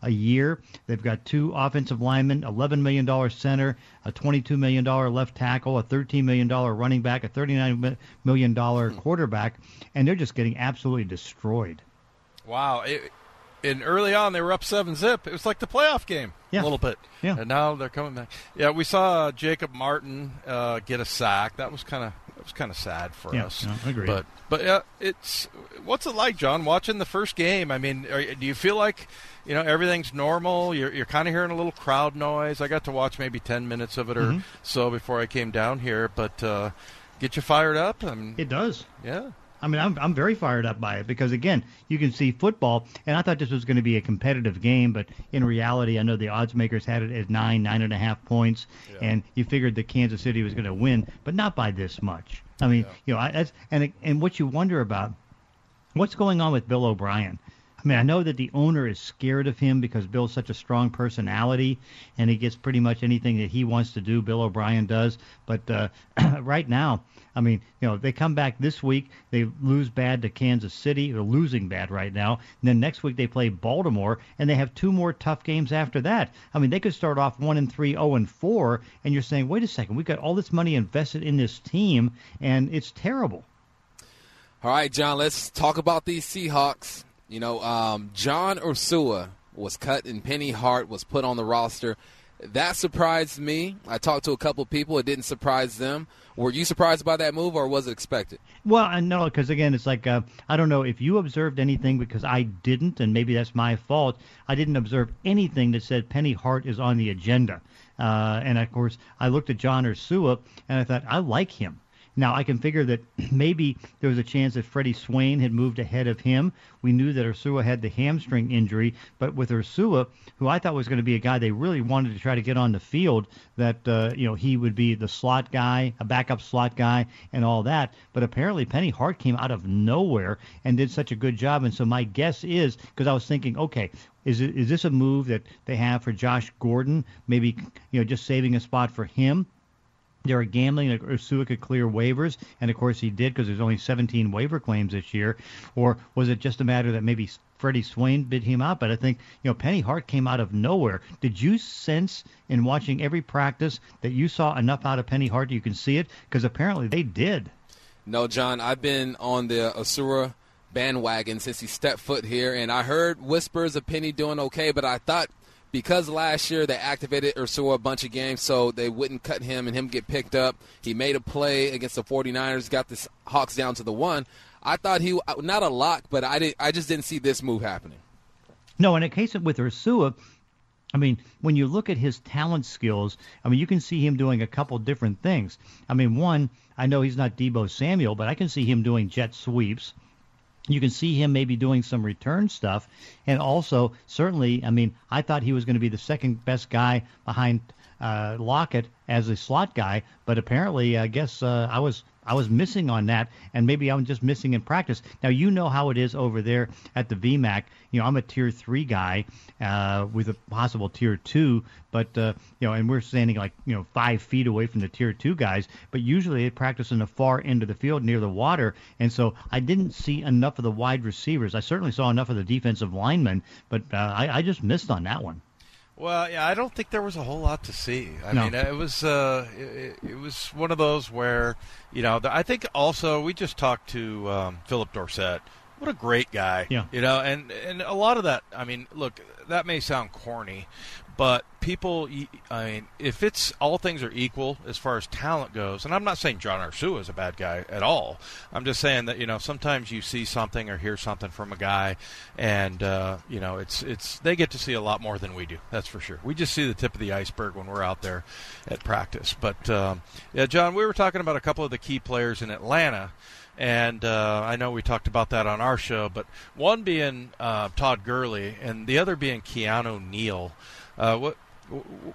a year. They've got two offensive linemen, $11 million center, a $22 million left tackle, a $13 million running back, a $39 million hmm. quarterback, and they're just getting absolutely destroyed. Wow. It, and early on, they were up 7 zip. It was like the playoff game yeah. a little bit. Yeah. And now they're coming back. Yeah, we saw Jacob Martin uh, get a sack. That was kind of it was kind of sad for yeah, us. No, agree. But but yeah, it's what's it like, John? Watching the first game. I mean, are, do you feel like you know everything's normal? You're you're kind of hearing a little crowd noise. I got to watch maybe ten minutes of it or mm-hmm. so before I came down here, but uh, get you fired up. I mean, it does. Yeah. I mean, I'm I'm very fired up by it because again, you can see football, and I thought this was going to be a competitive game, but in reality, I know the odds makers had it at nine, nine and a half points, yeah. and you figured that Kansas City was going to win, but not by this much. I mean, yeah. you know, I, that's and and what you wonder about, what's going on with Bill O'Brien? I mean, I know that the owner is scared of him because Bill's such a strong personality, and he gets pretty much anything that he wants to do. Bill O'Brien does, but uh, right now, I mean, you know, they come back this week, they lose bad to Kansas City, they're losing bad right now. And then next week they play Baltimore, and they have two more tough games after that. I mean, they could start off one and three, zero oh and four, and you're saying, wait a second, we've got all this money invested in this team, and it's terrible. All right, John, let's talk about these Seahawks. You know, um, John Ursua was cut and Penny Hart was put on the roster. That surprised me. I talked to a couple people. It didn't surprise them. Were you surprised by that move, or was it expected? Well, I know because again, it's like uh, I don't know if you observed anything because I didn't, and maybe that's my fault. I didn't observe anything that said Penny Hart is on the agenda. Uh, and of course, I looked at John Ursua and I thought I like him. Now, I can figure that maybe there was a chance that Freddie Swain had moved ahead of him. We knew that Ursua had the hamstring injury, but with Ursua, who I thought was going to be a guy they really wanted to try to get on the field, that uh, you know he would be the slot guy, a backup slot guy, and all that. But apparently, Penny Hart came out of nowhere and did such a good job. And so my guess is because I was thinking, okay, is it, is this a move that they have for Josh Gordon? Maybe you know just saving a spot for him were gambling that Ursua could clear waivers, and of course he did because there's only 17 waiver claims this year. Or was it just a matter that maybe Freddie Swain bid him out? But I think you know Penny Hart came out of nowhere. Did you sense in watching every practice that you saw enough out of Penny Hart you can see it? Because apparently they did. No, John, I've been on the Ursua bandwagon since he stepped foot here, and I heard whispers of Penny doing okay, but I thought because last year they activated Ursua a bunch of games so they wouldn't cut him and him get picked up. He made a play against the 49ers, got the Hawks down to the one. I thought he not a lock, but I did, I just didn't see this move happening. No, in a case with Ursua, I mean, when you look at his talent skills, I mean, you can see him doing a couple different things. I mean, one, I know he's not Deebo Samuel, but I can see him doing jet sweeps you can see him maybe doing some return stuff. And also, certainly, I mean, I thought he was going to be the second best guy behind uh, Lockett as a slot guy, but apparently, I guess uh, I was I was missing on that, and maybe I'm just missing in practice. Now you know how it is over there at the VMAC. You know I'm a tier three guy uh, with a possible tier two, but uh, you know, and we're standing like you know five feet away from the tier two guys. But usually they practice in the far end of the field near the water, and so I didn't see enough of the wide receivers. I certainly saw enough of the defensive linemen, but uh, I, I just missed on that one. Well, yeah, I don't think there was a whole lot to see. I no. mean, it was uh, it, it, was one of those where you know I think also we just talked to um, Phillip Dorsett. What a great guy, yeah. You know, and and a lot of that. I mean, look, that may sound corny, But people, I mean, if it's all things are equal as far as talent goes, and I'm not saying John Ursua is a bad guy at all. I'm just saying that you know sometimes you see something or hear something from a guy, and uh, you know it's it's they get to see a lot more than we do. That's for sure. We just see the tip of the iceberg when we're out there at practice. But um, yeah, John, we were talking about a couple of the key players in Atlanta and uh, I know we talked about that on our show, but one being uh, Todd Gurley and the other being Keanu Neal. Uh, what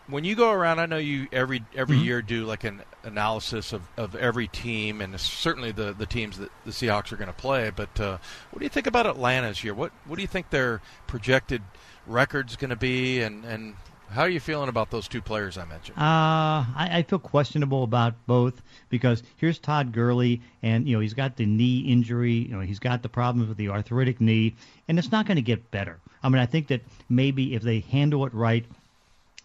when you go around, I know you every every mm-hmm. year do like an analysis of, of every team, and certainly the, the teams that the Seahawks are going to play. But uh, what do you think about Atlanta's year? What what do you think their projected record's going to be, and, and how are you feeling about those two players I mentioned? Uh, I, I feel questionable about both because here's Todd Gurley, and you know he's got the knee injury, you know he's got the problems with the arthritic knee, and it's not going to get better. I mean, I think that maybe if they handle it right,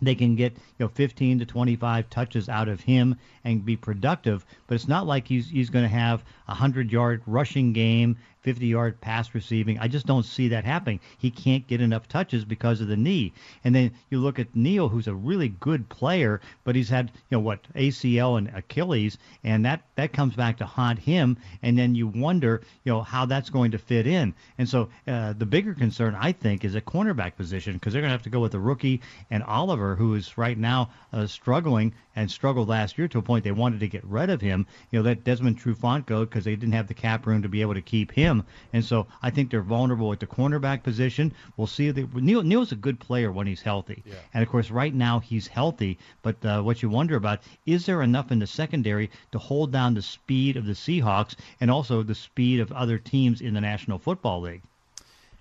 they can get you know 15 to 25 touches out of him and be productive. But it's not like he's he's going to have a hundred yard rushing game 50 yard pass receiving. I just don't see that happening. He can't get enough touches because of the knee. And then you look at Neal, who's a really good player, but he's had, you know, what, ACL and Achilles, and that, that comes back to haunt him. And then you wonder, you know, how that's going to fit in. And so uh, the bigger concern, I think, is a cornerback position because they're going to have to go with a rookie and Oliver, who is right now uh, struggling and struggled last year to a point they wanted to get rid of him. You know, let Desmond Trufant go because they didn't have the cap room to be able to keep him. And so I think they're vulnerable at the cornerback position. We'll see. The, Neil Neal's a good player when he's healthy, yeah. and of course right now he's healthy. But uh, what you wonder about is there enough in the secondary to hold down the speed of the Seahawks and also the speed of other teams in the National Football League.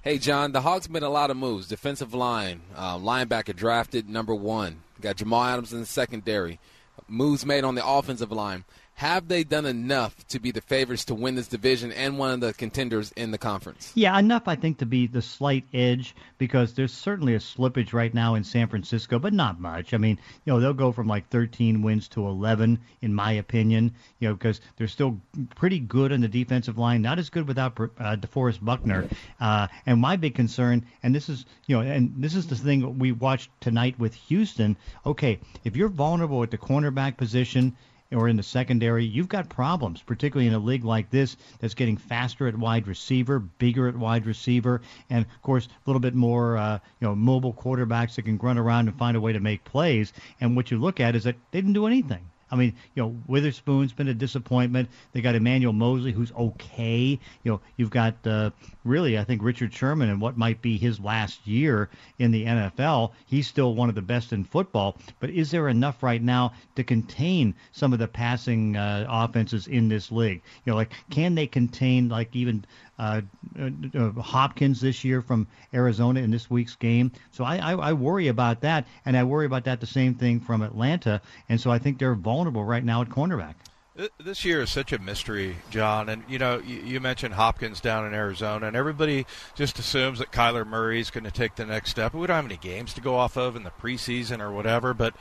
Hey, John, the Hawks made a lot of moves. Defensive line, uh, linebacker drafted number one. Got Jamal Adams in the secondary. Moves made on the offensive line. Have they done enough to be the favorites to win this division and one of the contenders in the conference? Yeah, enough, I think, to be the slight edge because there's certainly a slippage right now in San Francisco, but not much. I mean, you know, they'll go from like 13 wins to 11, in my opinion, you know, because they're still pretty good on the defensive line, not as good without uh, DeForest Buckner. Uh, and my big concern, and this is, you know, and this is the thing we watched tonight with Houston. Okay, if you're vulnerable at the cornerback position, or in the secondary, you've got problems, particularly in a league like this that's getting faster at wide receiver, bigger at wide receiver, and of course a little bit more, uh, you know, mobile quarterbacks that can run around and find a way to make plays. And what you look at is that they didn't do anything. I mean, you know, Witherspoon's been a disappointment. They got Emmanuel Moseley, who's okay. You know, you've got uh, really, I think Richard Sherman and what might be his last year in the NFL. He's still one of the best in football. But is there enough right now to contain some of the passing uh, offenses in this league? You know, like can they contain like even uh, uh, uh, Hopkins this year from Arizona in this week's game. So I, I, I worry about that, and I worry about that the same thing from Atlanta. And so I think they're vulnerable right now at cornerback. This year is such a mystery, John. And you know, you, you, mentioned Hopkins down in Arizona, and everybody just assumes that Kyler Murray is going to take the next step. We don't have any games to go off of in the preseason or whatever, but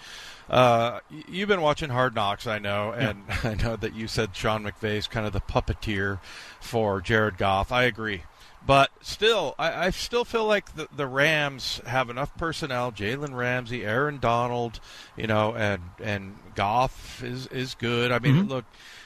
uh, you've been watching Hard Knocks, I know, and yeah. I know that you said Sean McVay's kind of the puppeteer for Jared Goff. I agree. But still, I, I still feel like the, the Rams have enough personnel. Jalen Ramsey, Aaron Donald, you know, and and Goff is is good. I mean, mm-hmm. look,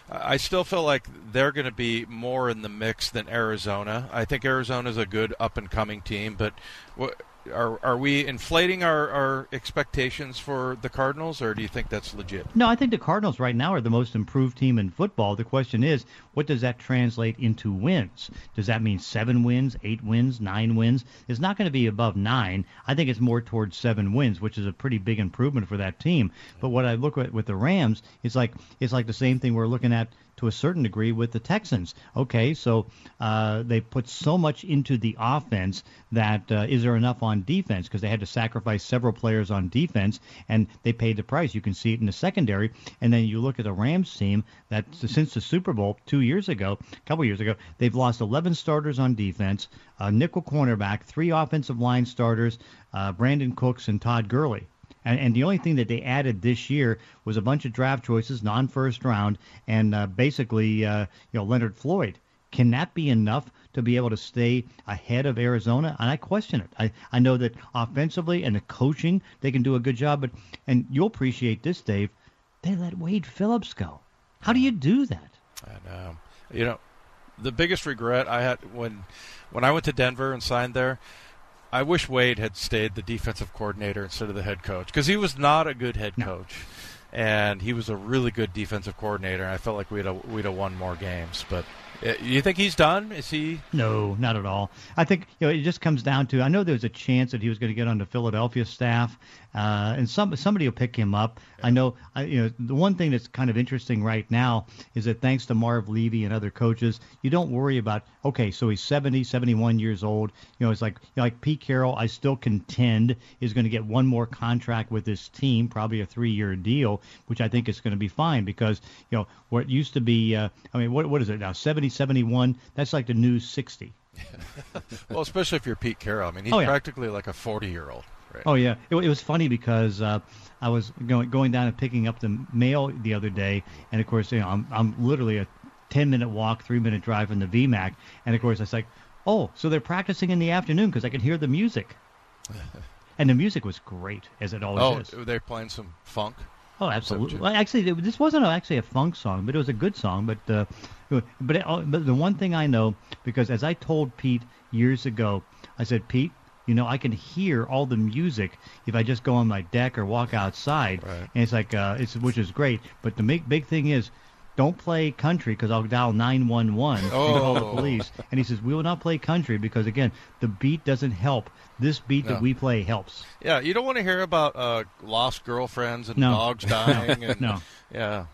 I still feel like they're going to be more in the mix than Arizona. I think Arizona's a good up and coming team, but what are are we inflating our, our expectations for the Cardinals, or do you think that's legit? No, I think the Cardinals right now are the most improved team in football. The question is, what does that translate into wins? Does that mean seven wins, eight wins, nine wins? It's not going to be above nine. I think it's more towards seven wins, which is a pretty big improvement for that team. But what I look at with the Rams, it's like it's like the same thing we're looking at to a certain degree with the Texans. Okay, so uh, they put so much into the offense that uh, is there enough on defense because they had to sacrifice several players on defense and they paid the price. You can see it in the secondary, and then you look at the Rams team that since the Super Bowl two years ago, a couple years ago, they've lost 11 starters on defense, a nickel cornerback, three offensive line starters, uh, Brandin Cooks and Todd Gurley. And, and the only thing that they added this year was a bunch of draft choices, non-first round, and uh, basically, uh, you know, Leonard Floyd. Can that be enough to be able to stay ahead of Arizona, and I question it. I, I know that offensively and the coaching they can do a good job, but and you'll appreciate this, Dave. They let Wade Phillips go. How do you do that? I know. You know, the biggest regret I had when when I went to Denver and signed there. I wish Wade had stayed the defensive coordinator instead of the head coach because he was not a good head No. coach, and he was a really good defensive coordinator. And I felt like we'd have, we'd have won more games. But uh, you think he's done? Is he? No, not at all. I think you know it just comes down to I know there's a chance that he was going to get on the Philadelphia staff, uh, and some somebody will pick him up. I know. I, you know the one thing that's kind of interesting right now is that thanks to Marv Levy and other coaches, you don't worry about okay, so he's 70, 71 years old. You know, it's like you know, like Pete Carroll. I still contend is going to get one more contract with this team, probably a three-year deal, which I think is going to be fine because you know what used to be. Uh, I mean, what what is it now? 70, 71. That's like the new 60. Well, especially if you're Pete Carroll. I mean, he's Oh, yeah. practically like a 40 year old. Right? Oh yeah, it, it was funny because uh, I was going going down and picking up the mail the other day, and of course, you know, I'm I'm literally a 10 minute walk, three minute drive from the VMAC, and of course, it's like, oh, so they're practicing in the afternoon because I can hear the music, and the music was great as it always Oh, is. they're playing some funk. Oh, absolutely. Well, actually, it- this wasn't actually a funk song, but it was a good song. But uh, but, it, but the one thing I know, because as I told Pete years ago, I said, Pete, you know, I can hear all the music if I just go on my deck or walk outside, Right. and it's like uh, it's which is great. But the big big thing is. Don't play country because I'll dial 911 and call the Oh. police. And he says, we will not play country because, again, the beat doesn't help. This beat No. that we play helps. Yeah, you don't want to hear about uh, lost girlfriends and No. dogs dying. and, No. Yeah.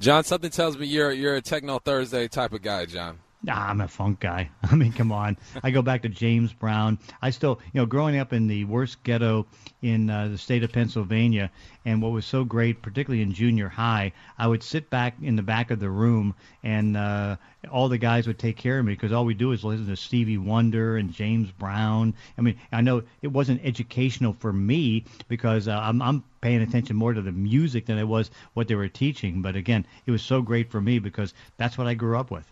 John, something tells me you're you're a Techno Thursday type of guy, John. Nah, I'm a funk guy. I mean, come on. I go back to James Brown. I still, you know, growing up in the worst ghetto in uh, the state of Pennsylvania, and what was so great, particularly in junior high, I would sit back in the back of the room, and uh, all the guys would take care of me because all we do is listen to Stevie Wonder and James Brown. I mean, I know it wasn't educational for me because uh, I'm, I'm paying attention more to the music than it was what they were teaching. But again, it was so great for me because that's what I grew up with.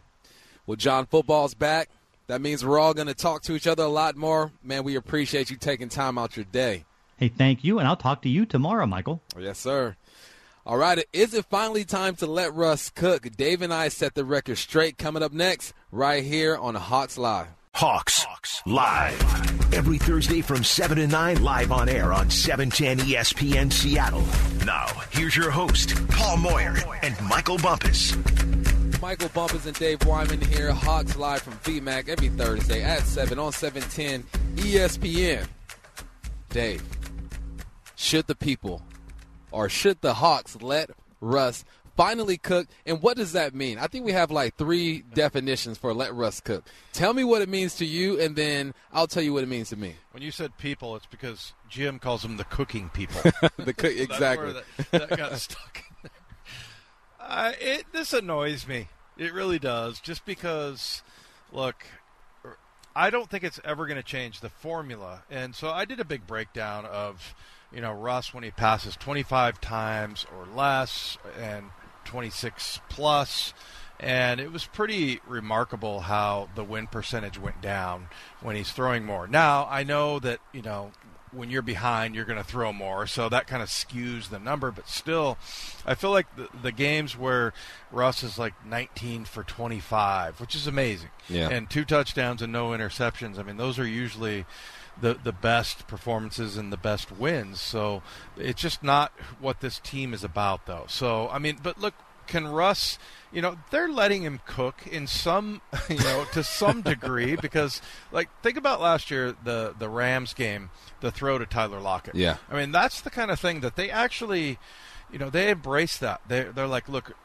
Well, John, football's back. That means we're all going to talk to each other a lot more. Man, we appreciate you taking time out your day. Hey, thank you, and I'll talk to you tomorrow, Michael. Yes, sir. All right, is it finally time to let Russ cook? Dave and I set the record straight coming up next, right here on Hawks Live. Hawks, live every Thursday from 7 to 9 live on air on E 710 ESPN Seattle. Now, here's your host, Paul Moyer and Michael Bumpus. Michael Bumpus and Dave Wyman here, Hawks Live from VMAC every Thursday at 7 on 710 ESPN. Dave, should the people or should the Hawks let Russ finally cook? And what does that mean? I think we have like three definitions for let Russ cook. Tell me what it means to you, and then I'll tell you what it means to me. When you said people, it's because Jim calls them the cooking people. The cook, exactly. That, that got stuck Uh, it, this annoys me. It really does. Just because, look, I don't think it's ever going to change the formula. And so I did a big breakdown of, you know, Russ when he passes 25 times or less and 26 plus. And it was pretty remarkable how the win percentage went down when he's throwing more. Now, I know that, you know, when you're behind, you're going to throw more, so that kind of skews the number. But still, I feel like the, the games where Russ is like 19 for 25, which is amazing, Yeah. and two touchdowns and no interceptions. I mean, those are usually the the best performances and the best wins. So it's just not what this team is about, though. So I mean, but look, can Russ? You know, they're letting him cook in some, you know, to some degree because, like, think about last year the the Rams game, the throw to Tyler Lockett. Yeah. I mean, that's the kind of thing that they actually, you know, they embrace that. They they're like, look,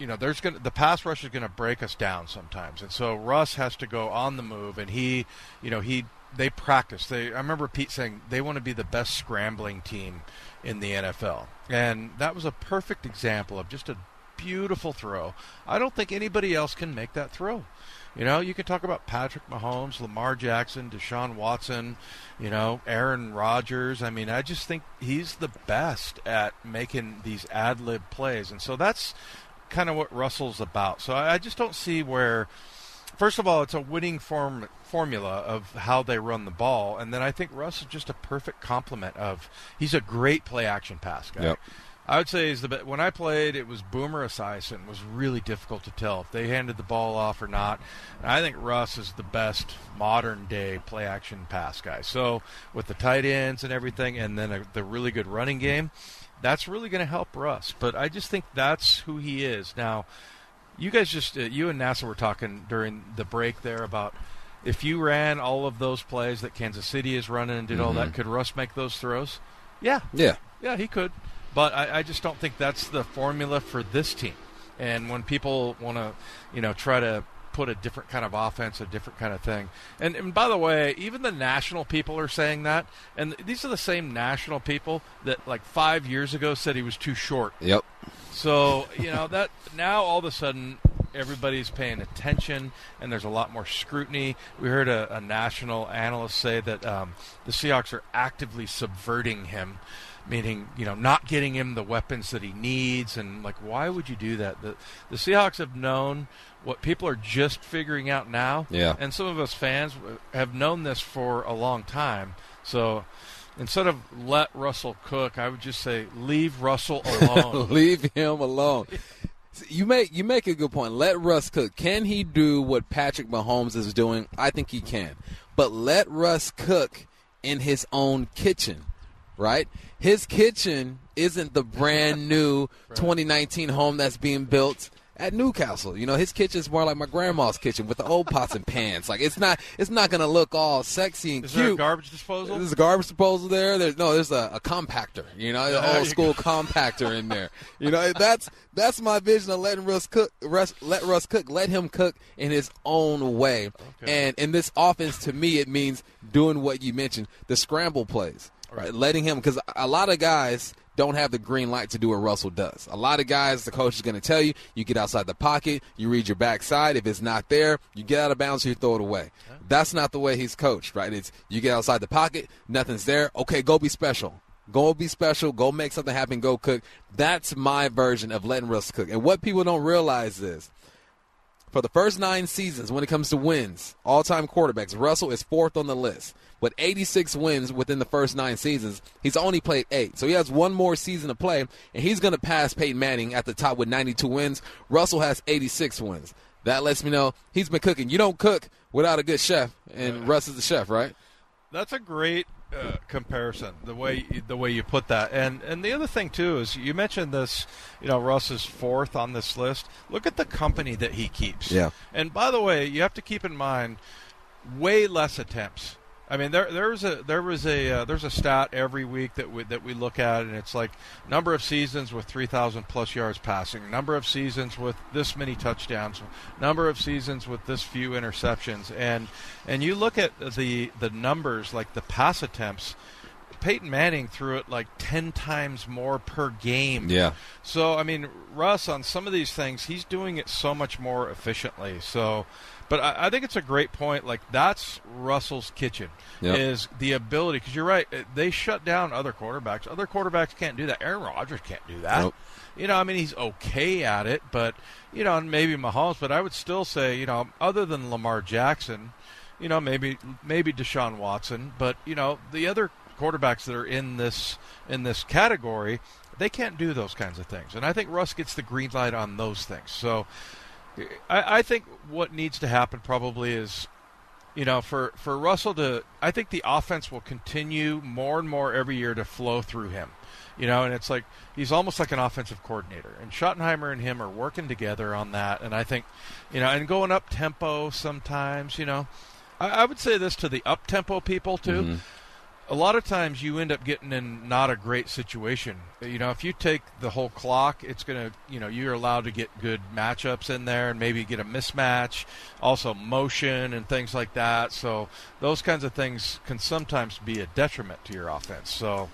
you know, there's going the pass rush is going to break us down sometimes, and so Russ has to go on the move, and he, you know, he they practice. They I remember Pete saying they want to be the best scrambling team in the NFL, and that was a perfect example of just a beautiful throw. I don't think anybody else can make that throw. You know, you can talk about Patrick Mahomes, Lamar Jackson, Deshaun Watson, you know, Aaron Rodgers. I mean, I just think he's the best at making these ad lib plays. And so that's kind of what Russell's about. So I I just don't see where first of all, it's a winning form formula of how they run the ball, and then I think Russ is just a perfect complement of. He's a great play action pass guy. Yep. I would say is the be- when I played, it was Boomer Esiason was really difficult to tell if they handed the ball off or not. And I think Russ is the best modern day play action pass guy. So with the tight ends and everything, and then a, the really good running game, that's really going to help Russ. But I just think that's who he is now. You guys just uh, you and NASA were talking during the break there about if you ran all of those plays that Kansas City is running and did all that, could Russ make those throws? Yeah, Yeah. yeah, he could. But I, I just don't think that's the formula for this team. And when people want to, you know, try to put a different kind of offense, a different kind of thing. And, and by the way, even the national people are saying that. And these are the same national people that, like, five years ago said he was too short. Yep. So you know that now all of a sudden everybody's paying attention, and there's a lot more scrutiny. We heard a, a national analyst say that um, the Seahawks are actively subverting him, meaning you know not getting him the weapons that he needs, and like why would you do that? The the Seahawks have known what people are just figuring out now, Yeah. and some of us fans have known this for a long time. So. Instead of let Russell cook, I would just say leave Russell alone. Leave him alone. You make you make a good point. Let Russ cook. Can he do what Patrick Mahomes is doing? I think he can. But let Russ cook in his own kitchen, right? His kitchen isn't the brand new 2019 home that's being built at Newcastle. You know, his kitchen's more like my grandma's kitchen with the old pots and pans. Like it's not it's not gonna look all sexy and Is cute. there a garbage disposal? There's a garbage disposal there. There's no, there's a, a compactor. You know, the There old school compactor in there. You know, that's that's my vision of letting Russ cook. Russ, let Russ cook. Let him cook in his own way. And in this offense, to me, it means doing what you mentioned: the scramble plays, right? Letting him because a lot of guys don't have the green light to do what Russell does. A lot of guys, the coach is going to tell you, you get outside the pocket, you read your backside. If it's not there, you get out of bounds, you throw it away. That's not the way he's coached, right? It's you get outside the pocket, nothing's there. Okay, go be special. Go be special. Go make something happen. Go cook. That's my version of letting Russ cook. And what people don't realize is, for the first nine seasons, when it comes to wins, all-time quarterbacks, Russell is fourth on the list. With 86 wins within the first nine seasons, he's only played eight. So he has one more season to play, and he's going to pass Peyton Manning at the top with 92 wins. Russell has 86 wins. That lets me know he's been cooking. You don't cook without a good chef, and Russ is the chef, right? That's a great uh, comparison. The way the way you put that, and and the other thing too is you mentioned this. You know, Russ is fourth on this list. Look at the company that he keeps. Yeah. And by the way, you have to keep in mind, way less attempts. I mean, there there was a there was a uh, there's a stat every week that we that we look at, and it's like number of seasons with 3,000 plus yards passing, number of seasons with this many touchdowns, number of seasons with this few interceptions, and and you look at the the numbers like the pass attempts. Peyton Manning threw it like 10 times more per game. Yeah. So, I mean, Russ, on some of these things, he's doing it so much more efficiently. So, but I, I think it's a great point. Like, that's Russell's kitchen, Yep. is the ability. Because you're right, uh, they shut down other quarterbacks. Other quarterbacks can't do that. Aaron Rodgers can't do that. Nope. You know, I mean, he's okay at it, but, you know, and maybe Mahomes, but I would still say, you know, other than Lamar Jackson, you know, maybe maybe Deshaun Watson, but you know, the other quarterbacks that are in this in this category, they can't do those kinds of things. And I think Russ gets the green light on those things. So I, I think what needs to happen probably is you know, for, for Russell to, I think the offense will continue more and more every year to flow through him. You know, and it's like he's almost like an offensive coordinator. And Schottenheimer and him are working together on that. And I think, you know, and going up tempo sometimes, you know. I, I would say this to the up tempo people too. Mm-hmm. A lot of times you end up getting in not a great situation. You know, if you take the whole clock, it's going to, you know, you're allowed to get good matchups in there and maybe get a mismatch, also motion and things like that. So those kinds of things can sometimes be a detriment to your offense. So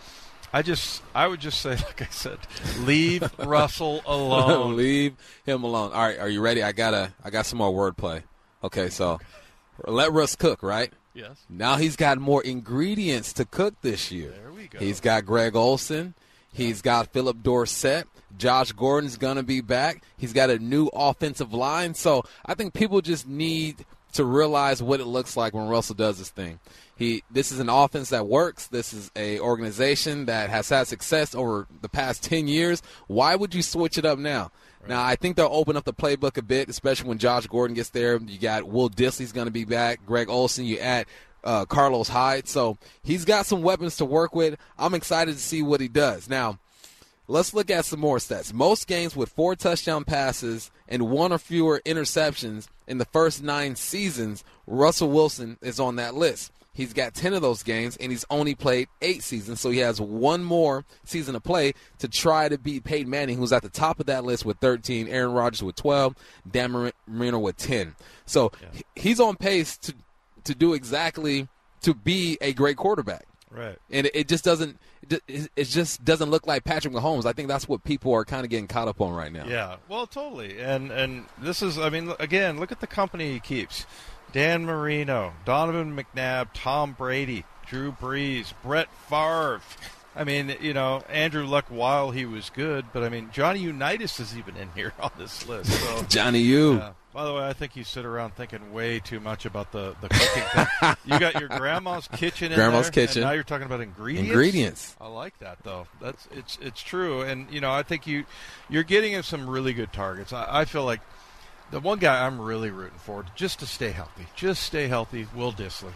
I just, I would just say, like I said, leave Russell alone. Leave him alone. All right, are you ready? I got to I got some more wordplay. Okay, so let Russ cook, right? Yes. Now he's got more ingredients to cook this year. There we go. He's got Greg Olsen. He's got Phillip Dorsett. Josh Gordon's going to be back. He's got a new offensive line. So I think people just need to realize what it looks like when Russell does this thing. He this is an offense that works. This is a organization that has had success over the past 10 years. Why would you switch it up now? Now, I think they'll open up the playbook a bit, especially when Josh Gordon gets there. You got Will Dissly's going to be back, Greg Olsen. you add uh, Carlos Hyde. So he's got some weapons to work with. I'm excited to see what he does. Now, let's look at some more stats. Most games with four touchdown passes and one or fewer interceptions in the first nine seasons, Russell Wilson is on that list. He's got 10 of those games, and he's only played eight seasons, so he has one more season to play to try to beat Peyton Manning, who's at the top of that list with 13, Aaron Rodgers with 12, Dan Marino with 10. So yeah. he's on pace to to do exactly to be a great quarterback. Right. And it just doesn't it just doesn't look like Patrick Mahomes. I think that's what people are kind of getting caught up on right now. Yeah. Well, totally. And and this is I mean again, look at the company he keeps. Dan Marino, Donovan McNabb, Tom Brady, Drew Brees, Brett Favre. I mean, you know, Andrew Luck while he was good, but I mean, Johnny Unitas is even in here on this list. So, Johnny U. Yeah. By the way, I think you sit around thinking way too much about the, the cooking thing. You got your grandma's kitchen in grandma's there, kitchen. now you're talking about ingredients. Ingredients. I like that though. That's it's it's true, and you know I think you you're getting him some really good targets. I, I feel like the one guy I'm really rooting for just to stay healthy, just stay healthy, Will Dissly.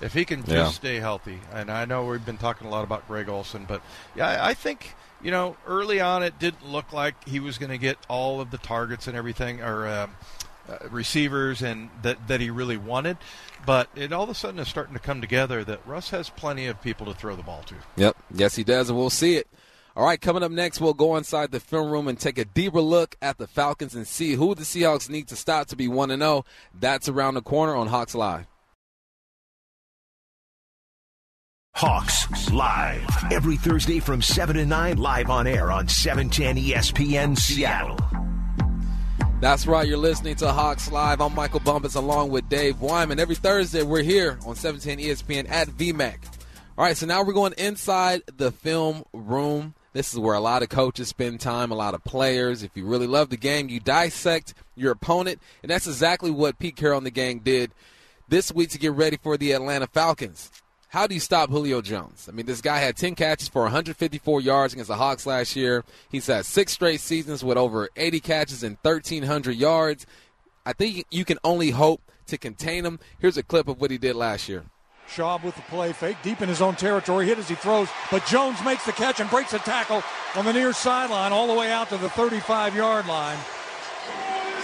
If he can just yeah. stay healthy, and I know we've been talking a lot about Greg Olsen, but yeah, I, I think you know early on it didn't look like he was going to get all of the targets and everything, or uh, uh, receivers, and that that he really wanted. But it all of a sudden is starting to come together that Russ has plenty of people to throw the ball to. Yep, yes he does, and we'll see it. All right, coming up next, we'll go inside the film room and take a deeper look at the Falcons and see who the Seahawks need to stop to be 1 0. That's around the corner on Hawks Live. Hawks Live. Every Thursday from 7 to 9, live on air on 710 ESPN Seattle. That's right, you're listening to Hawks Live. I'm Michael Bumpus along with Dave Wyman. Every Thursday, we're here on 710 ESPN at VMAC. All right, so now we're going inside the film room. This is where a lot of coaches spend time, a lot of players. If you really love the game, you dissect your opponent, and that's exactly what Pete Carroll and the gang did this week to get ready for the Atlanta Falcons. How do you stop Julio Jones? I mean, this guy had 10 catches for 154 yards against the Hawks last year. He's had six straight seasons with over 80 catches and 1,300 yards. I think you can only hope to contain him. Here's a clip of what he did last year. Schaub with the play fake, deep in his own territory, hit as he throws, but Jones makes the catch and breaks a tackle on the near sideline all the way out to the 35 yard line.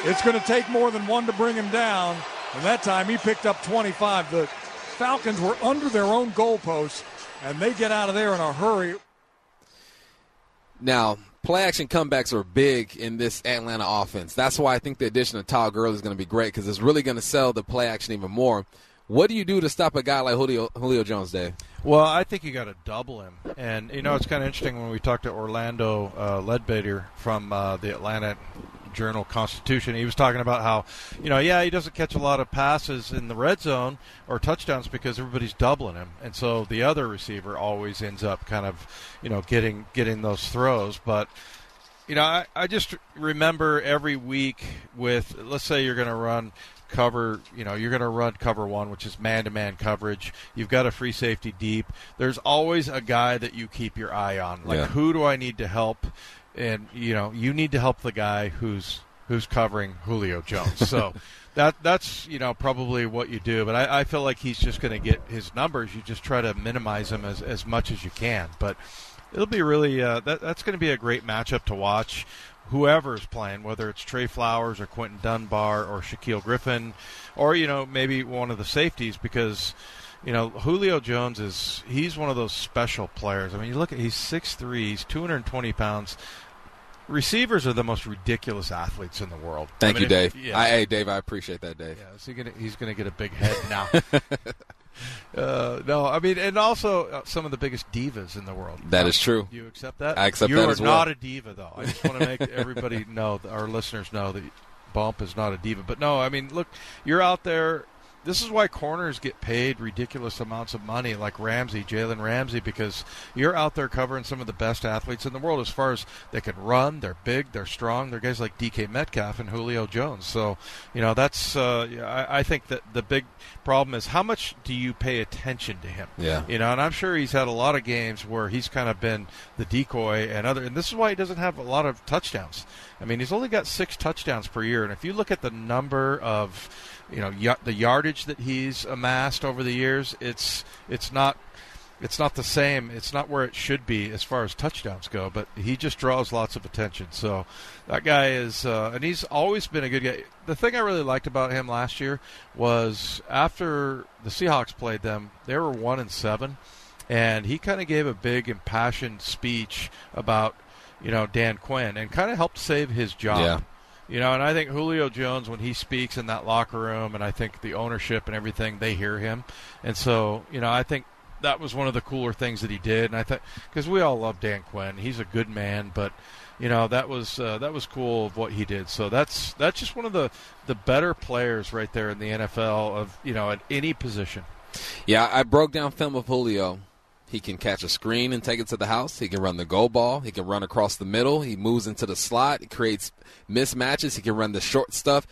It's going to take more than one to bring him down, and that time he picked up 25. The Falcons were under their own goalposts, and they get out of there in a hurry. Now, play action comebacks are big in this Atlanta offense. That's why I think the addition of Todd Gurley is going to be great because it's really going to sell the play action even more. What do you do to stop a guy like Julio, Julio Jones, Dave? Well, I think you got to double him. And, you know, it's kind of interesting when we talked to Orlando uh, Ledbetter from uh, the Atlanta Journal Constitution. He was talking about how, you know, yeah, he doesn't catch a lot of passes in the red zone or touchdowns because everybody's doubling him, and so the other receiver always ends up kind of, you know, getting getting those throws. But you know, I, I just remember every week with, let's say you're going to run cover, you know, you're going to run cover one, which is man to man coverage. You've got a free safety deep. There's always a guy that you keep your eye on. Like, yeah. who do I need to help? And, you know, you need to help the guy who's who's covering Julio Jones. So that that's you know probably what you do. But I, I feel like he's just going to get his numbers. You just try to minimize them as as much as you can. But it'll be really uh, that that's going to be a great matchup to watch whoever is playing, whether it's Tre Flowers or Quinton Dunbar or Shaquill Griffin, or you know maybe one of the safeties because you know Julio Jones is he's one of those special players. I mean, you look at he's six three, he's 220 pounds. Receivers are the most ridiculous athletes in the world. Thank I mean, you, Dave. If, yeah. I, hey, Dave, I appreciate that, Dave. Yeah, he gonna, he's going to get a big head now. Uh, no, I mean, and also uh, some of the biggest divas in the world. That is true. You accept that? I accept you that as well. You are not a diva, though. I just want to make everybody know, our listeners know that Bump is not a diva. But no, I mean, look, you're out there. This is why corners get paid ridiculous amounts of money, like Ramsey, Jalen Ramsey, because you're out there covering some of the best athletes in the world as far as they can run, they're big, they're strong, they're guys like DK Metcalf and Julio Jones. So, you know, that's uh, I, I think that the big problem is how much do you pay attention to him? Yeah. You know, and I'm sure he's had a lot of games where he's kind of been the decoy and other, and this is why he doesn't have a lot of touchdowns. I mean, he's only got six touchdowns per year, and if you look at the number of, you know, y- the yardage that he's amassed over the years, it's it's not it's not the same. It's not where it should be as far as touchdowns go. But he just draws lots of attention. So that guy is, uh, and he's always been a good guy. The thing I really liked about him last year was after the Seahawks played them, they were one and seven, and he kind of gave a big impassioned speech about you know, Dan Quinn and kind of helped save his job. Yeah. You know, and I think Julio Jones, when he speaks in that locker room, and I think the ownership and everything, they hear him. And so, you know, I think that was one of the cooler things that he did. And I think because we all love Dan Quinn, he's a good man, but you know that was uh, that was cool of what he did. So that's that's just one of the the better players right there in the NFL of you know at any position. Yeah, I broke down film of Julio he can catch a screen and take it to the house. He can run the go ball. He can run across the middle. He moves into the slot. He creates mismatches. He can run the short stuff.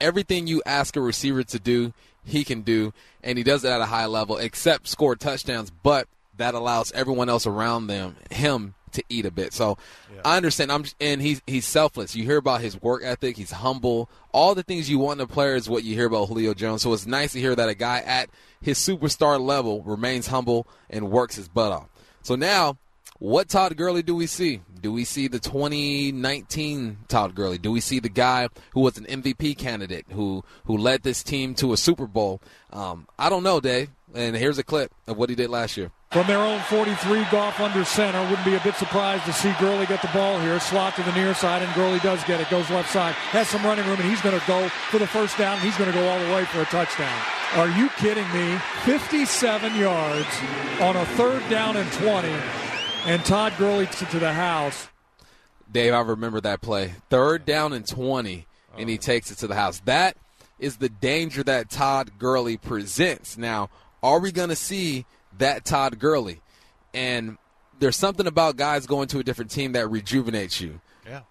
Everything you ask a receiver to do, he can do, and he does it at a high level, except score touchdowns. But that allows everyone else around them, him, to eat a bit. So yeah. I understand. I'm and he's he's selfless. You hear about his work ethic. He's humble. All the things you want in a player is what you hear about Julio Jones. So it's nice to hear that a guy at his superstar level remains humble and works his butt off. So now, what Todd Gurley do we see? Do we see the 2019 Todd Gurley? Do we see the guy who was an MVP candidate who who led this team to a Super Bowl? Um, I don't know, Dave. And here's a clip of what he did last year. From their own 43, Goff under center. Wouldn't be a bit surprised to see Gurley get the ball here. Slot to the near side, and Gurley does get it. Goes left side. Has some running room, and he's going to go for the first down. He's going to go all the way for a touchdown. Are you kidding me? 57 yards on a third down and 20, and Todd Gurley to the house. Dave, I remember that play. Third down and 20, and he oh. takes it to the house. That is the danger that Todd Gurley presents. Now, are we going to see that Todd Gurley? And there's something about guys going to a different team that rejuvenates you. Yeah.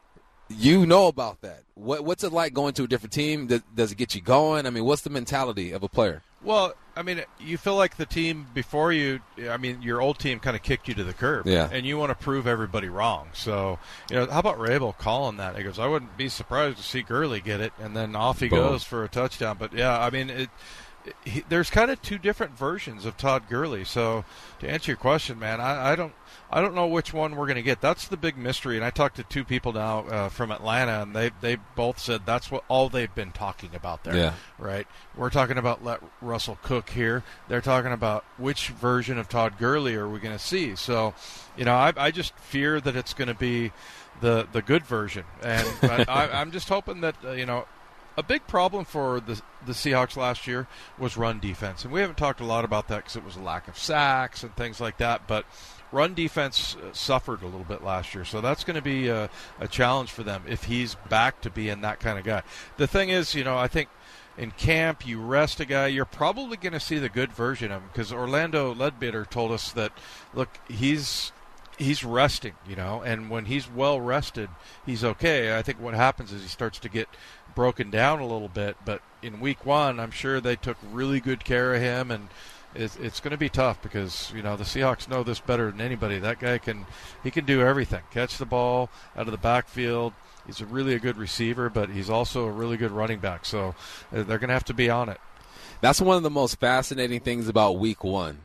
You know about that. What, what's it like going to a different team? Does, does it get you going? I mean, what's the mentality of a player? Well, I mean, you feel like the team before you. I mean, your old team kind of kicked you to the curb, yeah. And you want to prove everybody wrong. So, you know, how about Raible calling that? He goes, "I wouldn't be surprised to see Gurley get it," and then off he Boom. goes for a touchdown. But yeah, I mean, it he, there's kind of two different versions of Todd Gurley. So to answer your question, man, I, I don't I don't know which one we're going to get. That's the big mystery. And I talked to two people now uh, from Atlanta, and they they both said that's what all they've been talking about there. Yeah. Right. We're talking about let Russell cook here. They're talking about which version of Todd Gurley are we going to see. So, you know, I, I just fear that it's going to be the the good version, and I, I'm just hoping that uh, you know a big problem for the the Seahawks last year was run defense, and we haven't talked a lot about that because it was a lack of sacks and things like that. But run defense uh, suffered a little bit last year, so that's going to be a, a challenge for them if he's back to being that kind of guy. The thing is, you know, I think in camp, you rest a guy, you're probably going to see the good version of him because Orlando Ledbetter told us that, look, he's he's resting, you know, and when he's well rested, he's okay. I think what happens is he starts to get broken down a little bit. But in week one, I'm sure they took really good care of him, and it's, it's going to be tough because you know the Seahawks know this better than anybody. That guy can he can do everything: catch the ball out of the backfield. He's a really a good receiver, but he's also a really good running back. So uh, they're going to have to be on it. That's one of the most fascinating things about week one.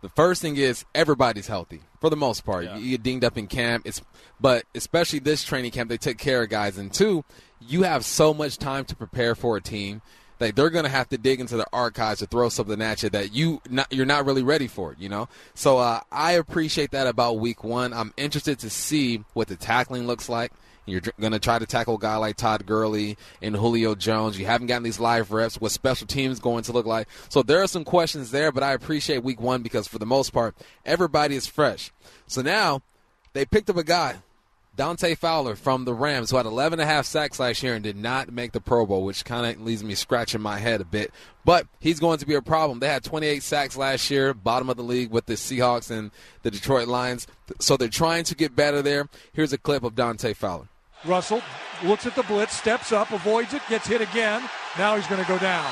The first thing is everybody's healthy for the most part. Yeah. You get dinged up in camp. It's but especially this training camp, they took care of guys. And two, you have so much time to prepare for a team that they're going to have to dig into the archives to throw something at you that you not, you're not really ready for it, you know. So uh, I appreciate that about Week One. I'm interested to see what the tackling looks like. You're going to try to tackle a guy like Todd Gurley and Julio Jones. You haven't gotten these live reps. What special teams going to look like? So there are some questions there, but I appreciate Week One because for the most part, everybody is fresh. So now they picked up a guy Dante Fowler from the Rams, who had 11 and a half sacks last year and did not make the Pro Bowl, which kind of leaves me scratching my head a bit. But he's going to be a problem. They had 28 sacks last year, bottom of the league with the Seahawks and the Detroit Lions. So they're trying to get better there. Here's a clip of Dante Fowler. Russell looks at the blitz, steps up, avoids it, gets hit again. Now he's going to go down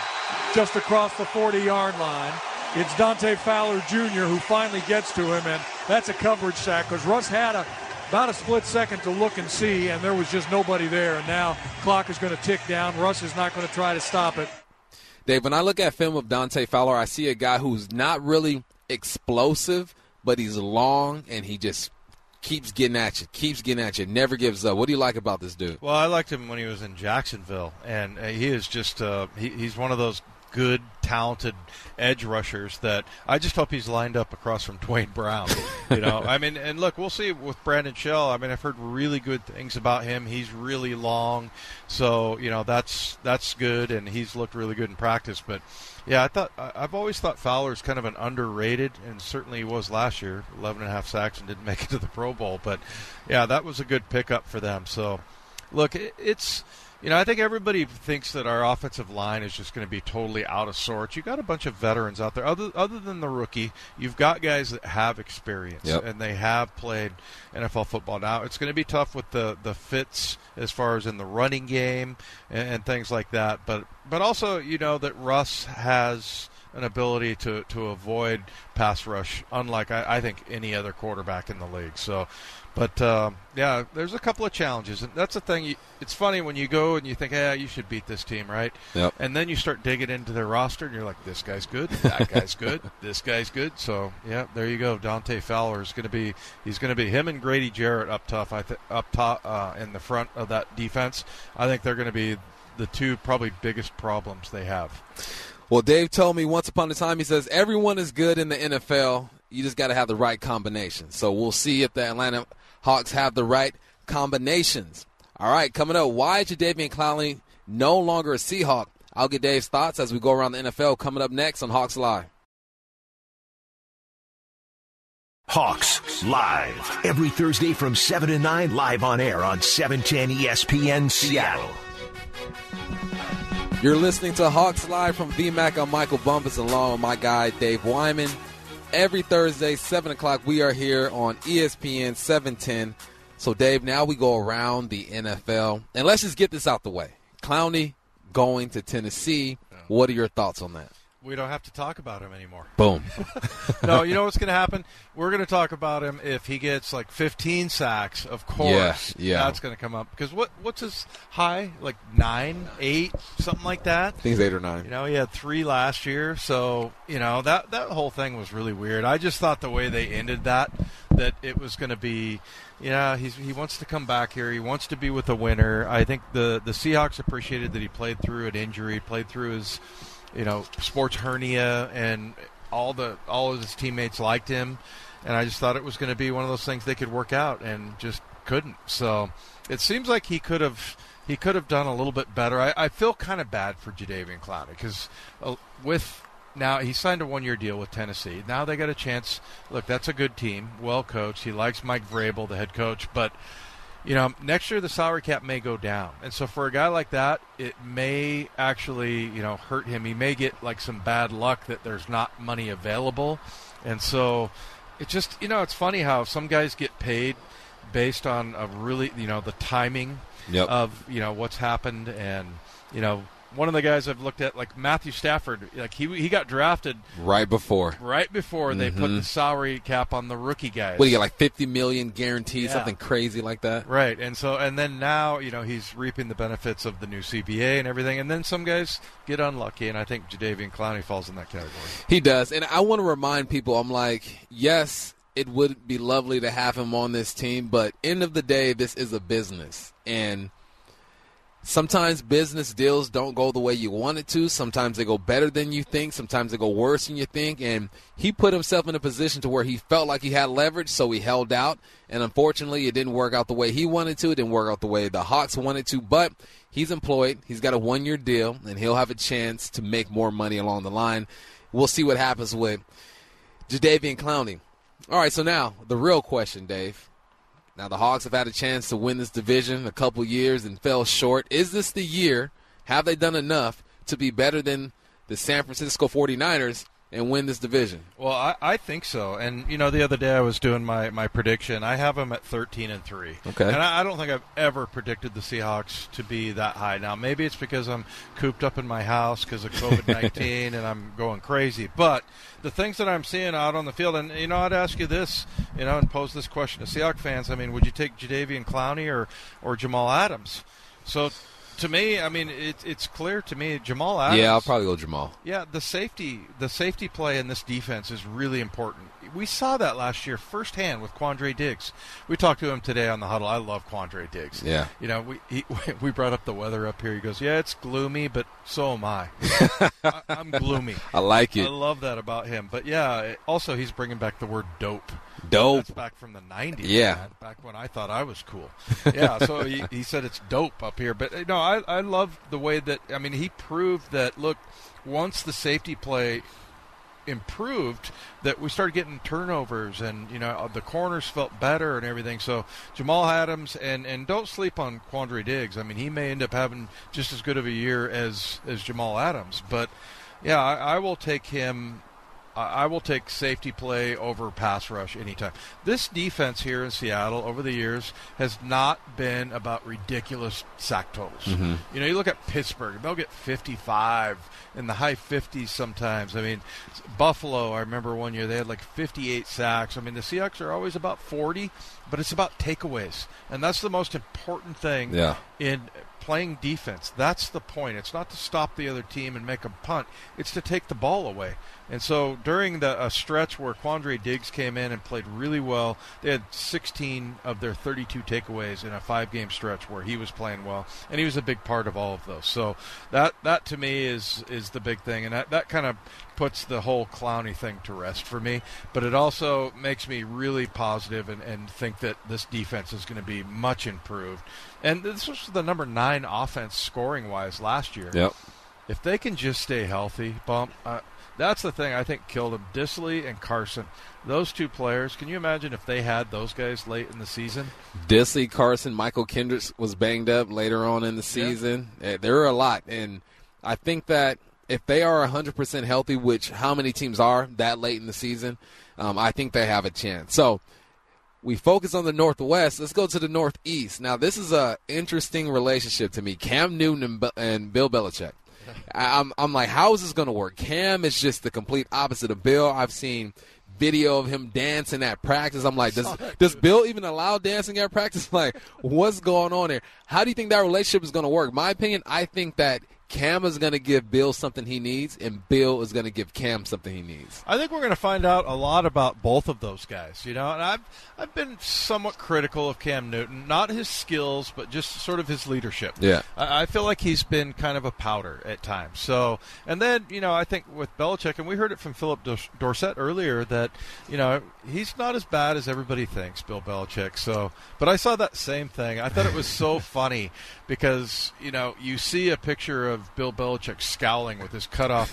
just across the 40 yard line. It's Dante Fowler Jr. who finally gets to him, and that's a coverage sack because Russ had a about a split second to look and see, and there was just nobody there. And now clock is going to tick down. Russ is not going to try to stop it. Dave, when I look at film of Dante Fowler, I see a guy who's not really explosive, but he's long and he just keeps getting at you, keeps getting at you, never gives up. What do you like about this dude? Well, I liked him when he was in Jacksonville, and uh, he is just uh, he, he's one of those good, talented edge rushers that I just hope he's lined up across from Duane Brown. You know, I mean, and look, we'll see with Brandon Shell. I mean, I've heard really good things about him. He's really long, so you know that's that's good, and he's looked really good in practice. But yeah, I thought I've always thought Fowler's kind of an underrated, and certainly he was last year, 11 and a half sacks and didn't make it to the Pro Bowl. But yeah, that was a good pickup for them. So look, it, it's you know, I think everybody thinks that our offensive line is just going to be totally out of sorts. You got a bunch of veterans out there, other other than the rookie. You've got guys that have experience Yep. and they have played NFL football. Now it's going to be tough with the the fits as far as in the running game and, and things like that. But but also you know that Russ has an ability to, to avoid pass rush, unlike I, I think any other quarterback in the league. So, but um, yeah, there's a couple of challenges, and that's the thing. You, it's funny when you go and you think, "Yeah, you should beat this team, right?" Yep. And then you start digging into their roster, and you're like, "This guy's good, that guy's good, this guy's good." So yeah, there you go. Dante Fowler is going to be he's going to be him and Grady Jarrett up tough. I th- up top uh, in the front of that defense. I think they're going to be the two probably biggest problems they have. Well, Dave told me once upon a time, he says, everyone is good in the NFL. You just got to have the right combination. So we'll see if the Atlanta Hawks have the right combinations. All right, coming up, why is Jadeveon Clowney no longer a Seahawk? I'll get Dave's thoughts as we go around the NFL coming up next on Hawks Live. Hawks Live. Every Thursday from 7 to 9, live on air on E 710 ESPN Seattle. You're listening to Hawks Live from VMAC. I'm Michael Bumpus along with my guy Dave Wyman. Every Thursday, 7 o'clock, we are here on ESPN 710. So, Dave, now we go around the NFL. And let's just get this out the way. Clowney going to Tennessee. What are your thoughts on that? We don't have to talk about him anymore. Boom. no, you know what's going to happen? We're going to talk about him if he gets like 15 sacks. Of course, Yeah, yeah. that's going to come up because what what's his high? Like nine, eight, something like that. I think it's eight or nine. You know, he had three last year, so you know that that whole thing was really weird. I just thought the way they ended that, that it was going to be, yeah, he's he wants to come back here. He wants to be with a winner. I think the the Seahawks appreciated that he played through an injury, played through his, you know, sports hernia, and all the all of his teammates liked him, and I just thought it was going to be one of those things they could work out, and just couldn't. So it seems like he could have he could have done a little bit better. I, I feel kind of bad for Jadeveon Clowney because uh, with now he signed a one-year deal with Tennessee. Now they got a chance. Look, that's a good team, well coached. He likes Mike Vrabel, the head coach, but you know next year the salary cap may go down, and so for a guy like that, it may actually you know hurt him. He may get like some bad luck that there's not money available, and so it just you know it's funny how some guys get paid based on a really you know the timing Yep. of you know what's happened and you know one of the guys I've looked at like Matthew Stafford like he he got drafted right before. right before they put mm-hmm. the salary cap on the rookie guys. What do you get, like 50 million guaranteed, Yeah. something crazy like that? Right, and so and then now you know he's reaping the benefits of the new CBA and everything, and then some guys get unlucky, and I think Jadeveon Clowney falls in that category. He does. And I want to remind people I'm like, yes, it would be lovely to have him on this team, but end of the day, this is a business. And sometimes business deals don't go the way you want it to. Sometimes they go better than you think. Sometimes they go worse than you think. And he put himself in a position to where he felt like he had leverage, so he held out. And unfortunately, it didn't work out the way he wanted to. It didn't work out the way the Hawks wanted to. But he's employed. He's got a one-year deal, and he'll have a chance to make more money along the line. We'll see what happens with Jadeveon Clowney. All right, so now the real question, Dave. Now the Hawks have had a chance to win this division a couple years and fell short. Is this the year? Have they done enough to be better than the San Francisco 49ers and win this division? Well, I, I think so. And you know, the other day I was doing my, my prediction. I have them at thirteen and three. Okay. And I, I don't think I've ever predicted the Seahawks to be that high. Now, maybe it's because I'm cooped up in my house because of COVID nineteen and I'm going crazy. But the things that I'm seeing out on the field, and you know, I'd ask you this, you know, and pose this question to Seahawks fans. I mean, would you take Jadeveon Clowney or or Jamal Adams? So. To me, I mean, it, it's clear to me Jamal Adams. Yeah, I'll probably go Jamal. Yeah, the safety the safety play in this defense is really important. We saw that last year firsthand with Quandre Diggs. We talked to him today on the huddle. I love Quandre Diggs. Yeah. You know, we he, we brought up the weather up here. He goes, "Yeah, it's gloomy, but so am I. I I'm gloomy." I like it. I love that about him. But yeah, also he's bringing back the word dope. Dope. That's back from the 90s. Yeah. man, back when I thought I was cool. Yeah, so he, he said it's dope up here. But, uh, you know, I, I love the way that, I mean, he proved that, look, once the safety play improved that we started getting turnovers and you know the corners felt better and everything. So Jamal Adams and and don't sleep on Quandre Diggs. I mean he may end up having just as good of a year as as Jamal Adams. But yeah I, I will take him I will take safety play over pass rush anytime. This defense here in Seattle over the years has not been about ridiculous sack totals. Mm-hmm. You know, you look at Pittsburgh; they'll get 55 in the high 50s sometimes. I mean, Buffalo. I remember one year they had like 58 sacks. I mean, the Seahawks are always about 40, but it's about takeaways, and that's the most important thing Yeah. in playing defense. That's the point. It's not to stop the other team and make them punt. It's to take the ball away. And so during the a stretch where Quandre Diggs came in and played really well, they had 16 of their 32 takeaways in a five-game stretch where he was playing well, and he was a big part of all of those. So that that to me is is the big thing, and that that kind of puts the whole Clowney thing to rest for me. But it also makes me really positive and, and think that this defense is going to be much improved. And this was the number nine offense scoring wise last year. Yep. If they can just stay healthy, bump. Uh, that's the thing I think killed them. Dissly and Carson, those two players. Can you imagine if they had those guys late in the season? Dissly, Carson, Mychal Kendricks was banged up later on in the season. Eh, There are a lot, and I think that if they are 100% healthy, which how many teams are that late in the season, um, I think they have a chance. So we focus on the Northwest. Let's go to the Northeast. Now, this is a interesting relationship to me. Cam Newton and, Bill Belichick. I'm, I'm like, how is this going to work? Cam is just the complete opposite of Bill. I've seen video of him dancing at practice. I'm like, does does Bill even allow dancing at practice? Like, what's going on there? How do you think that relationship is going to work? My opinion, I think that Cam is going to give Bill something he needs, and Bill is going to give Cam something he needs. I think we're going to find out a lot about both of those guys. You know, and I've I've been somewhat critical of Cam Newton, not his skills, but just sort of his leadership. Yeah. I, I feel like he's been kind of a powder at times. So, and then you know, I think with Belichick, and we heard it from Phillip Dors- Dorsett earlier that you know he's not as bad as everybody thinks, Bill Belichick. So, but I saw that same thing. I thought it was so funny because you know you see a picture of Bill Belichick scowling with his cut off,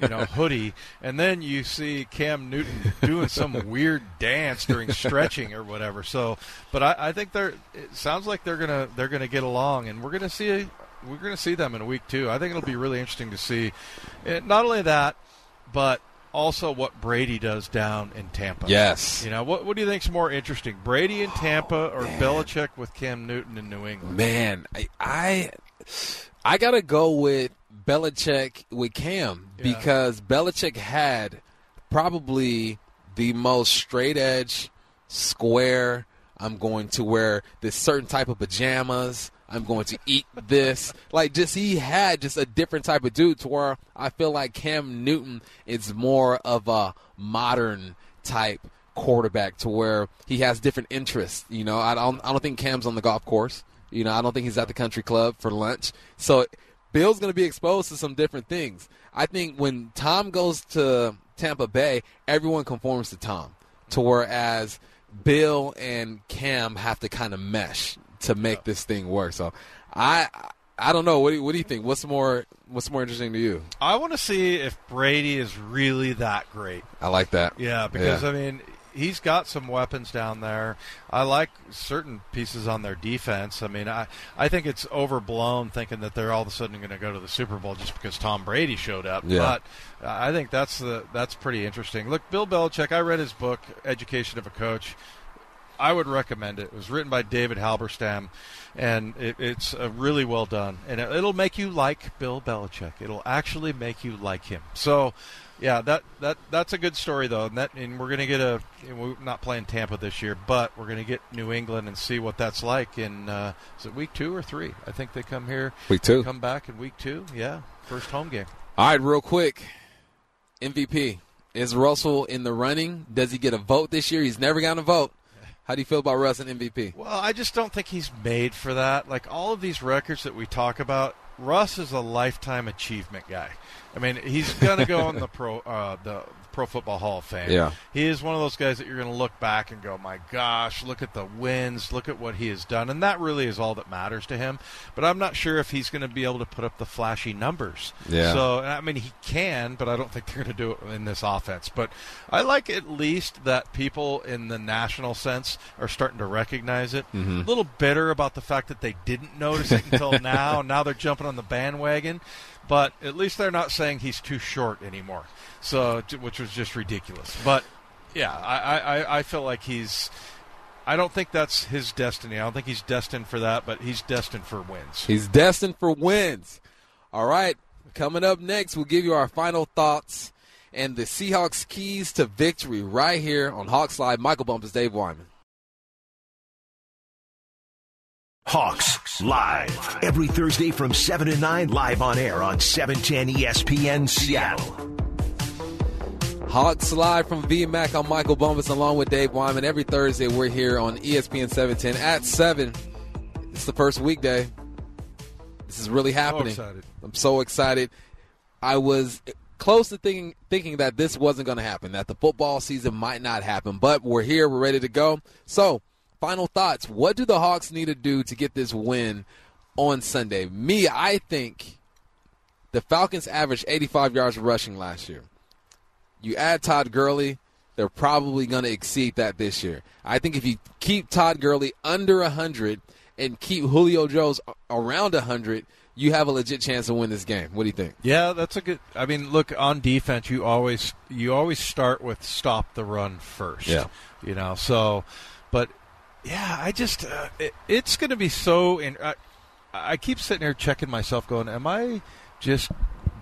you know, hoodie, and then you see Cam Newton doing some weird dance during stretching or whatever. So, but I, I think they're. It sounds like they're gonna they're gonna get along, and we're gonna see we're gonna see them in a week too. I think it'll be really interesting to see. And not only that, but also what Brady does down in Tampa. Yes. You know, what what do you think's more interesting, Brady in Tampa or oh, Belichick with Cam Newton in New England? Man, I I, I gotta go with Belichick with Cam Yeah. because Belichick had probably the most straight edge, square. I'm going to wear this certain type of pajamas. I'm going to eat this. Like, just he had just a different type of dude to where I feel like Cam Newton is more of a modern type quarterback to where he has different interests. You know, I don't, I don't think Cam's on the golf course. You know, I don't think he's at the country club for lunch. So Bill's going to be exposed to some different things. I think when Tom goes to Tampa Bay, everyone conforms to Tom. To whereas Bill and Cam have to kind of mesh to make this thing work. So I I don't know. What do you, what do you think? What's more What's more interesting to you? I want to see if Brady is really that great. I like that. Yeah, because Yeah. I mean, he's got some weapons down there. I like certain pieces on their defense. I mean, I I think it's overblown thinking that they're all of a sudden going to go to the Super Bowl just because Tom Brady showed up. Yeah. But I think that's the that's pretty interesting. Look, Bill Belichick. I read his book, Education of a Coach. I would recommend it. It was written by David Halberstam, and it, it's uh, really well done. And it, it'll make you like Bill Belichick. It'll actually make you like him. So, yeah, that that that's a good story though. And that and we're gonna get a we're not playing Tampa this year, but we're gonna get New England and see what that's like in uh, is it week two or three? I think they come here Week two. come back in week two. Yeah, first home game. All right, real quick. MVP. Is Russell in the running? Does he get a vote this year? He's never gotten a vote. How do you feel about Russ and MVP? Well, I just don't think he's made for that. Like all of these records that we talk about, Russ is a lifetime achievement guy. I mean, he's going to go on the pro uh, the Pro Football Hall of Fame. Yeah. he is one of those guys that you're going to look back and go, "My gosh, look at the wins, look at what he has done," and that really is all that matters to him. But I'm not sure if he's going to be able to put up the flashy numbers. Yeah. So I mean, he can, but I don't think they're going to do it in this offense. But I like at least that people in the national sense are starting to recognize it. Mm-hmm. A little bitter about the fact that they didn't notice it until now. Now they're jumping on the bandwagon. But at least they're not saying he's too short anymore. So, which was just ridiculous. But yeah, I, I, I feel like he's. I don't think that's his destiny. I don't think he's destined for that, but he's destined for wins. He's destined for wins. All right, coming up next, we'll give you our final thoughts and the Seahawks keys to victory right here on Hawks Live. Michael Bumpus, Dave Wyman. Hawks live every Thursday from 7 to 9 live on air on E 710 ESPN Seattle. Hawks Live from VMAC. I'm Michael Bumpus along with Dave Wyman. Every Thursday, we're here on ESPN 710 at 7. It's the first weekday. This is really happening. excited. I'm so excited. I was close to thinking thinking that this wasn't going to happen, that the football season might not happen, but we're here, we're ready to go. So, final thoughts. What do the Hawks need to do to get this win on Sunday? Me, I think the Falcons averaged 85 yards rushing last year. You add Todd Gurley, they're probably going to exceed that this year. I think if you keep Todd Gurley under 100 and keep Julio Jones around 100, you have a legit chance to win this game. What do you think? Yeah, that's a good. I mean, look on defense. You always you always start with stop the run first. Yeah. you know. So, but yeah, I just uh, it, it's going to be so. In, I, I keep sitting here checking myself, going, "Am I just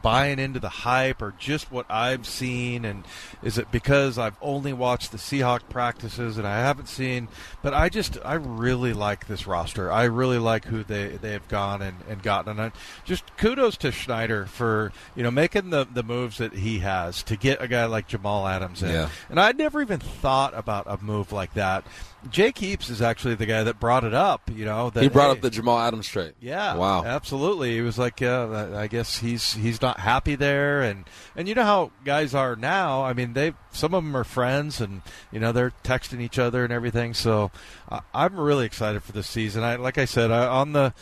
buying into the hype or just what I've seen? And is it because I've only watched the Seahawk practices and I haven't seen? But I just I really like this roster. I really like who they they have gone and, and gotten. And I, just kudos to Schneider for you know making the the moves that he has to get a guy like Jamal Adams in. Yeah. And I'd never even thought about a move like that. Jake Heaps is actually the guy that brought it up. You know, that He brought hey, up the Jamal Adams trade. yeah. Wow. Absolutely. He was like, yeah, I guess he's he's not happy there, and and you know how guys are now. I mean, they some of them are friends, and you know they're texting each other and everything. So I, I'm really excited for this season. I like I said I, on the.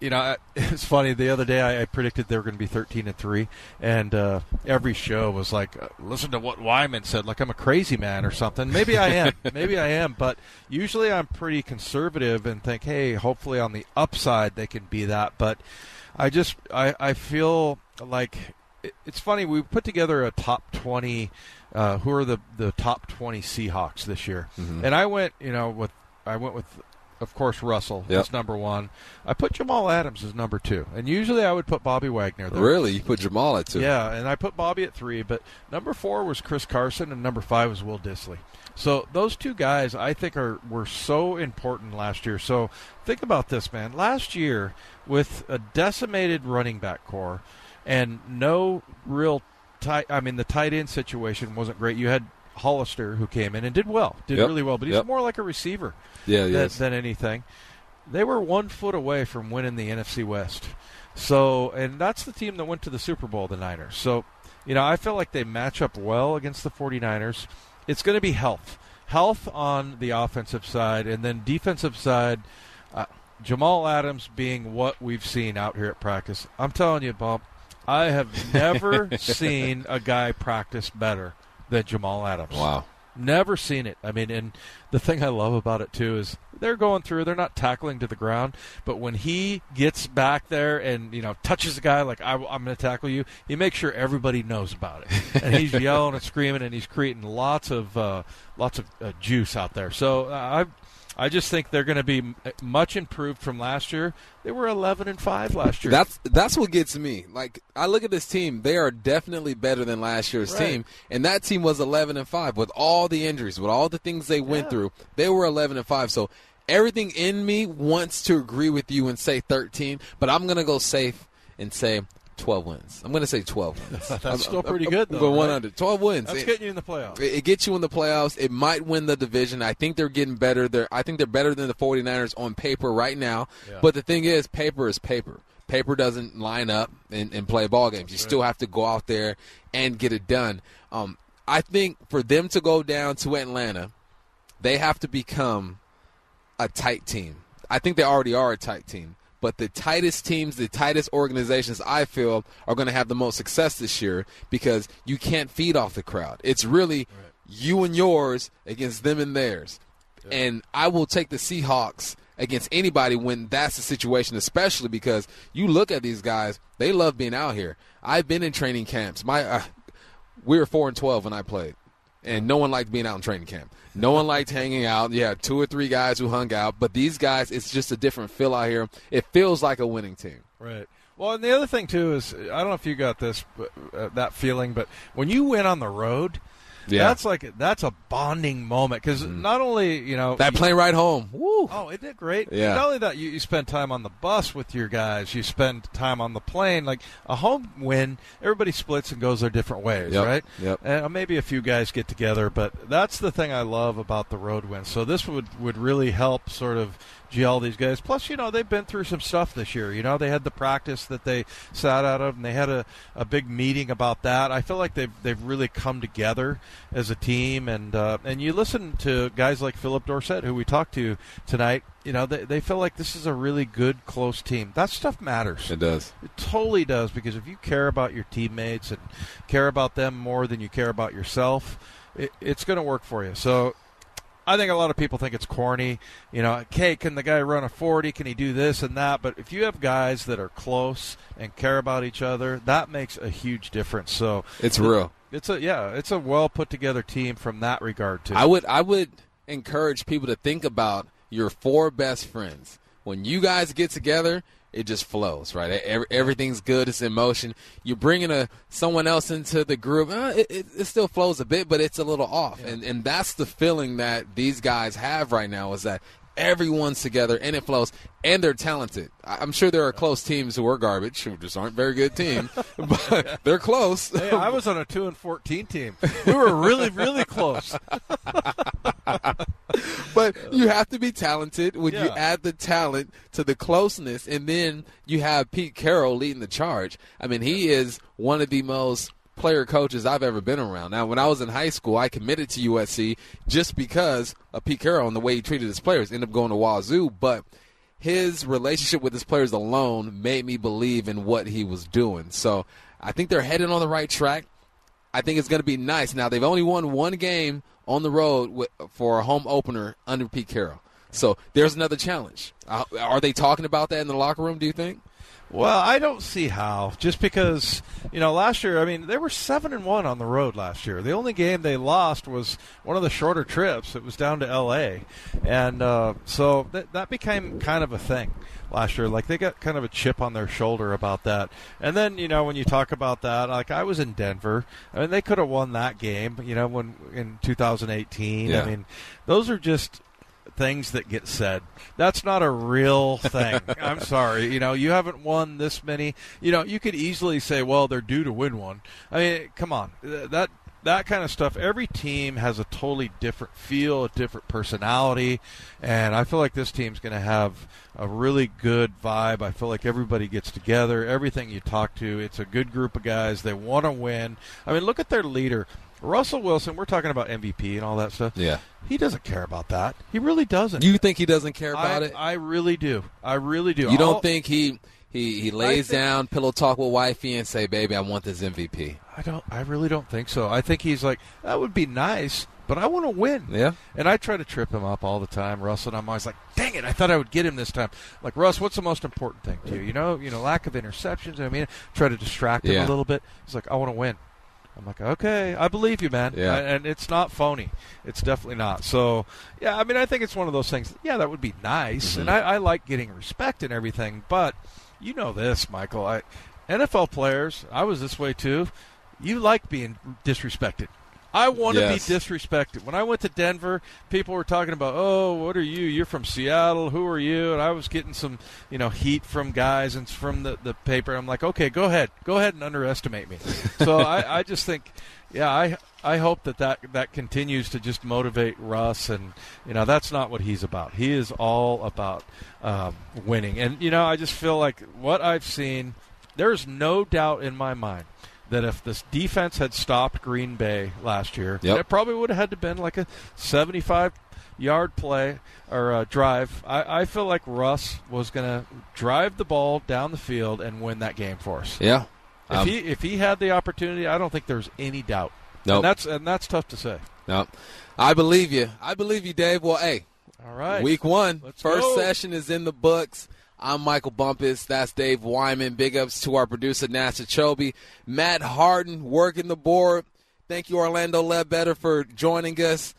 You know, it's funny. The other day, I, I predicted they were going to be 13 and three, and uh, every show was like, uh, "Listen to what Wyman said." Like I'm a crazy man or something. Maybe I am. Maybe I am. But usually, I'm pretty conservative and think, "Hey, hopefully on the upside they can be that." But I just, I, I feel like it's funny. We put together a top 20. Uh, who are the the top 20 Seahawks this year? And I went, you know, with I went with of course, Russell Yep. is number one. I put Jamal Adams as number two, and usually I would put Bobby Wagner there. Really? You put Jamal at two? Yeah, and I put Bobby at three, but number four was Chris Carson, and number five was Will Dissly. So those two guys, I think, are were so important last year. So think about this, man. Last year, with a decimated running back corps and no real tight, I mean, the tight end situation wasn't great. You had Hollister who came in and did well, did Yep. really well, but he's Yep. more like a receiver Yeah, than, than anything. They were one foot away from winning the NFC West. So, and that's the team that went to the Super Bowl, the Niners. So, you know, I feel like they match up well against the 49ers. It's going to be health. Health on the offensive side, and then defensive side, uh, Jamal Adams being what we've seen out here at practice. I'm telling you, Bump, I have never seen a guy practice better than Jamal Adams. Wow. Never seen it. I mean, and the thing I love about it too is they're going through. They're not tackling to the ground, but when he gets back there and you know touches a guy like I, am going to tackle you, he makes sure everybody knows about it, and he's yelling and screaming, and he's creating lots of uh, lots of uh, juice out there. So uh, I I just think they're going to be uh, much improved from last year. They were 11 and 5 last year. That's that's what gets me. Like I look at this team, they are definitely better than last year's right. team, and that team was 11 and 5 with all the injuries, with all the things they went yeah. through. They were 11 and 5. So everything in me wants to agree with you and say 13, but I'm going to go safe and say 12 wins. I'm going to say 12 wins. That's I'm, still I'm, pretty I'm, good, though. Going right? 100. 12 wins. That's it, getting you in the playoffs. It, it, gets you in the playoffs. It might win the division. I think they're getting better. They're, I think they're better than the 49ers on paper right now. Yeah. But the thing is, paper is paper. Paper doesn't line up and, and play ball games. You Right. still have to go out there and get it done. Um, I think for them to go down to Atlanta, they have to become a tight team. I think they already are a tight team. But the tightest teams, the tightest organizations, I feel, are going to have the most success this year because you can't feed off the crowd. It's really you and yours against them and theirs. And I will take the Seahawks against anybody when that's the situation, especially because you look at these guys, they love being out here. I've been in training camps. My uh, we were 4 and 12 when I played. And no one liked being out in training camp. No one liked hanging out. Yeah, two or three guys who hung out, but these guys, it's just a different feel out here. It feels like a winning team. Right. Well, and the other thing too is I don't know if you got this uh, that feeling, but when you went on the road, Yeah. that's like that's a bonding moment because mm-hmm. not only you know That plane ride home. Woo. Oh, isn't it great? Yeah. Not only that, you, you spend time on the bus with your guys. You spend time on the plane. Like a home win, everybody splits and goes their different ways, Yep, right? yep. And uh, maybe a few guys get together, but that's the thing I love about the road win. So this would would really help sort of gel these guys. Plus, you know, they've been through some stuff this year. You know, they had the practice that they sat out of, and they had a, a big meeting about that. I feel like they've they've really come together as a team, and uh, and you listen to guys like Phillip Dorsett, who we talked to tonight. You know, they they feel like this is a really good, close team. That stuff matters. It does. It totally does because if you care about your teammates and care about them more than you care about yourself, it, it's going to work for you. So I think a lot of people think it's corny. You know, okay, can the guy run a 40? Can he do this and that? But if you have guys that are close and care about each other, that makes a huge difference. So It's real. It's a yeah, it's a well put together team from that regard too. I would I would encourage people to think about your four best friends. When you guys get together, it just flows, right? Every, everything's good. It's in motion. You're bringing a someone else into the group. Uh, it, it, it still flows a bit, but it's a little off, and and that's the feeling that these guys have right now. Is that everyone's together and it flows, and they're talented. I'm sure there are close teams who are garbage, who just aren't very good team, but they're close. Hey, I was on a two and fourteen team. We were really, really close. but you have to be talented when you add the talent to the closeness and then you have Pete Carroll leading the charge. I mean, he is one of the most player coaches I've ever been around. Now, when I was in high school, I committed to USC just because of Pete Carroll and the way he treated his players. Ended up going to Wazoo, but his relationship with his players alone made me believe in what he was doing. So I think they're heading on the right track. I think it's going to be nice. Now they've only won one game on the road with, for a home opener under Pete Carroll. So there's another challenge. Uh, are they talking about that in the locker room? Do you think? Well, I don't see how. Just because you know, last year, I mean, they were seven and one on the road last year. The only game they lost was one of the shorter trips. It was down to L.A., and uh, so that that became kind of a thing last year. Like they got kind of a chip on their shoulder about that. And then you know, when you talk about that, like I was in Denver. I mean, they could have won that game. You know, when in 2018. Yeah. I mean, those are just things that get said. That's not a real thing. I'm sorry. You know, you haven't won this many. You know, you could easily say, well, they're due to win one. I mean, come on. That that kind of stuff. Every team has a totally different feel, a different personality, and I feel like this team's going to have a really good vibe. I feel like everybody gets together. Everything you talk to, it's a good group of guys. They want to win. I mean, look at their leader. Russell Wilson, we're talking about MVP and all that stuff. Yeah. He doesn't care about that. He really doesn't. You think he doesn't care about I, it? I really do. I really do. you don't I'll- think he he he lays think- down, pillow talk with wifey, and say, "Baby, I want this MVP." I don't. I really don't think so. I think he's like that would be nice, but I want to win. Yeah. And I try to trip him up all the time, Russell, and I'm always like, dang it, I thought I would get him this time. Like, Russ, what's the most important thing to you? You know, you know, lack of interceptions. I mean, try to distract him Yeah. a little bit. He's like, I want to win. I'm like, okay, I believe you, man. Yeah. And it's not phony. It's definitely not. So, yeah, I mean, I think it's one of those things. Yeah, that would be nice, Mm-hmm. and I, I like getting respect and everything. But you know this, Michael. I, NFL players, I was this way too. You like being disrespected. I want to Yes. be disrespected. When I went to Denver, people were talking about, "Oh, what are you? You're from Seattle. Who are you?" And I was getting some, you know, heat from guys and from the, the paper. I'm like, "Okay, go ahead, go ahead and underestimate me." so I, I just think, yeah, I I hope that, that that continues to just motivate Russ, and you know, that's not what he's about. He is all about um, winning, and you know, I just feel like what I've seen. There's no doubt in my mind that if this defense had stopped Green Bay last year, Yep. it probably would have had to been like a 75 yard play or uh, drive. I, I feel like Russ was going to drive the ball down the field and win that game for us. Yeah. If Um, he if he had the opportunity, I don't think there's any doubt. Nope. And that's and that's tough to say. No. I believe you. I believe you, Dave. Well, hey, All right. Week one, Let's first go. session is in the books. I'm Michael Bumpus. That's Dave Wyman. Big ups to our producer, Nasa Chobe. Matt Harden working the board. Thank you, Orlando Ledbetter, for joining us.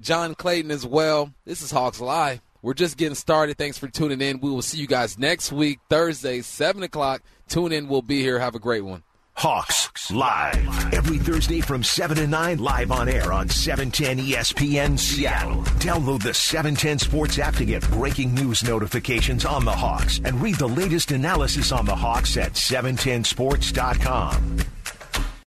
John Clayton as well. This is Hawks Live. We're just getting started. Thanks for tuning in. We will see you guys next week, Thursday, 7 o'clock. Tune in. We'll be here. Have a great one. Hawks Live. Every Thursday from 7 to 9, live on air on 710 ESPN Seattle. Download the 710 Sports app to get breaking news notifications on the Hawks and read the latest analysis on the Hawks at 710sports.com.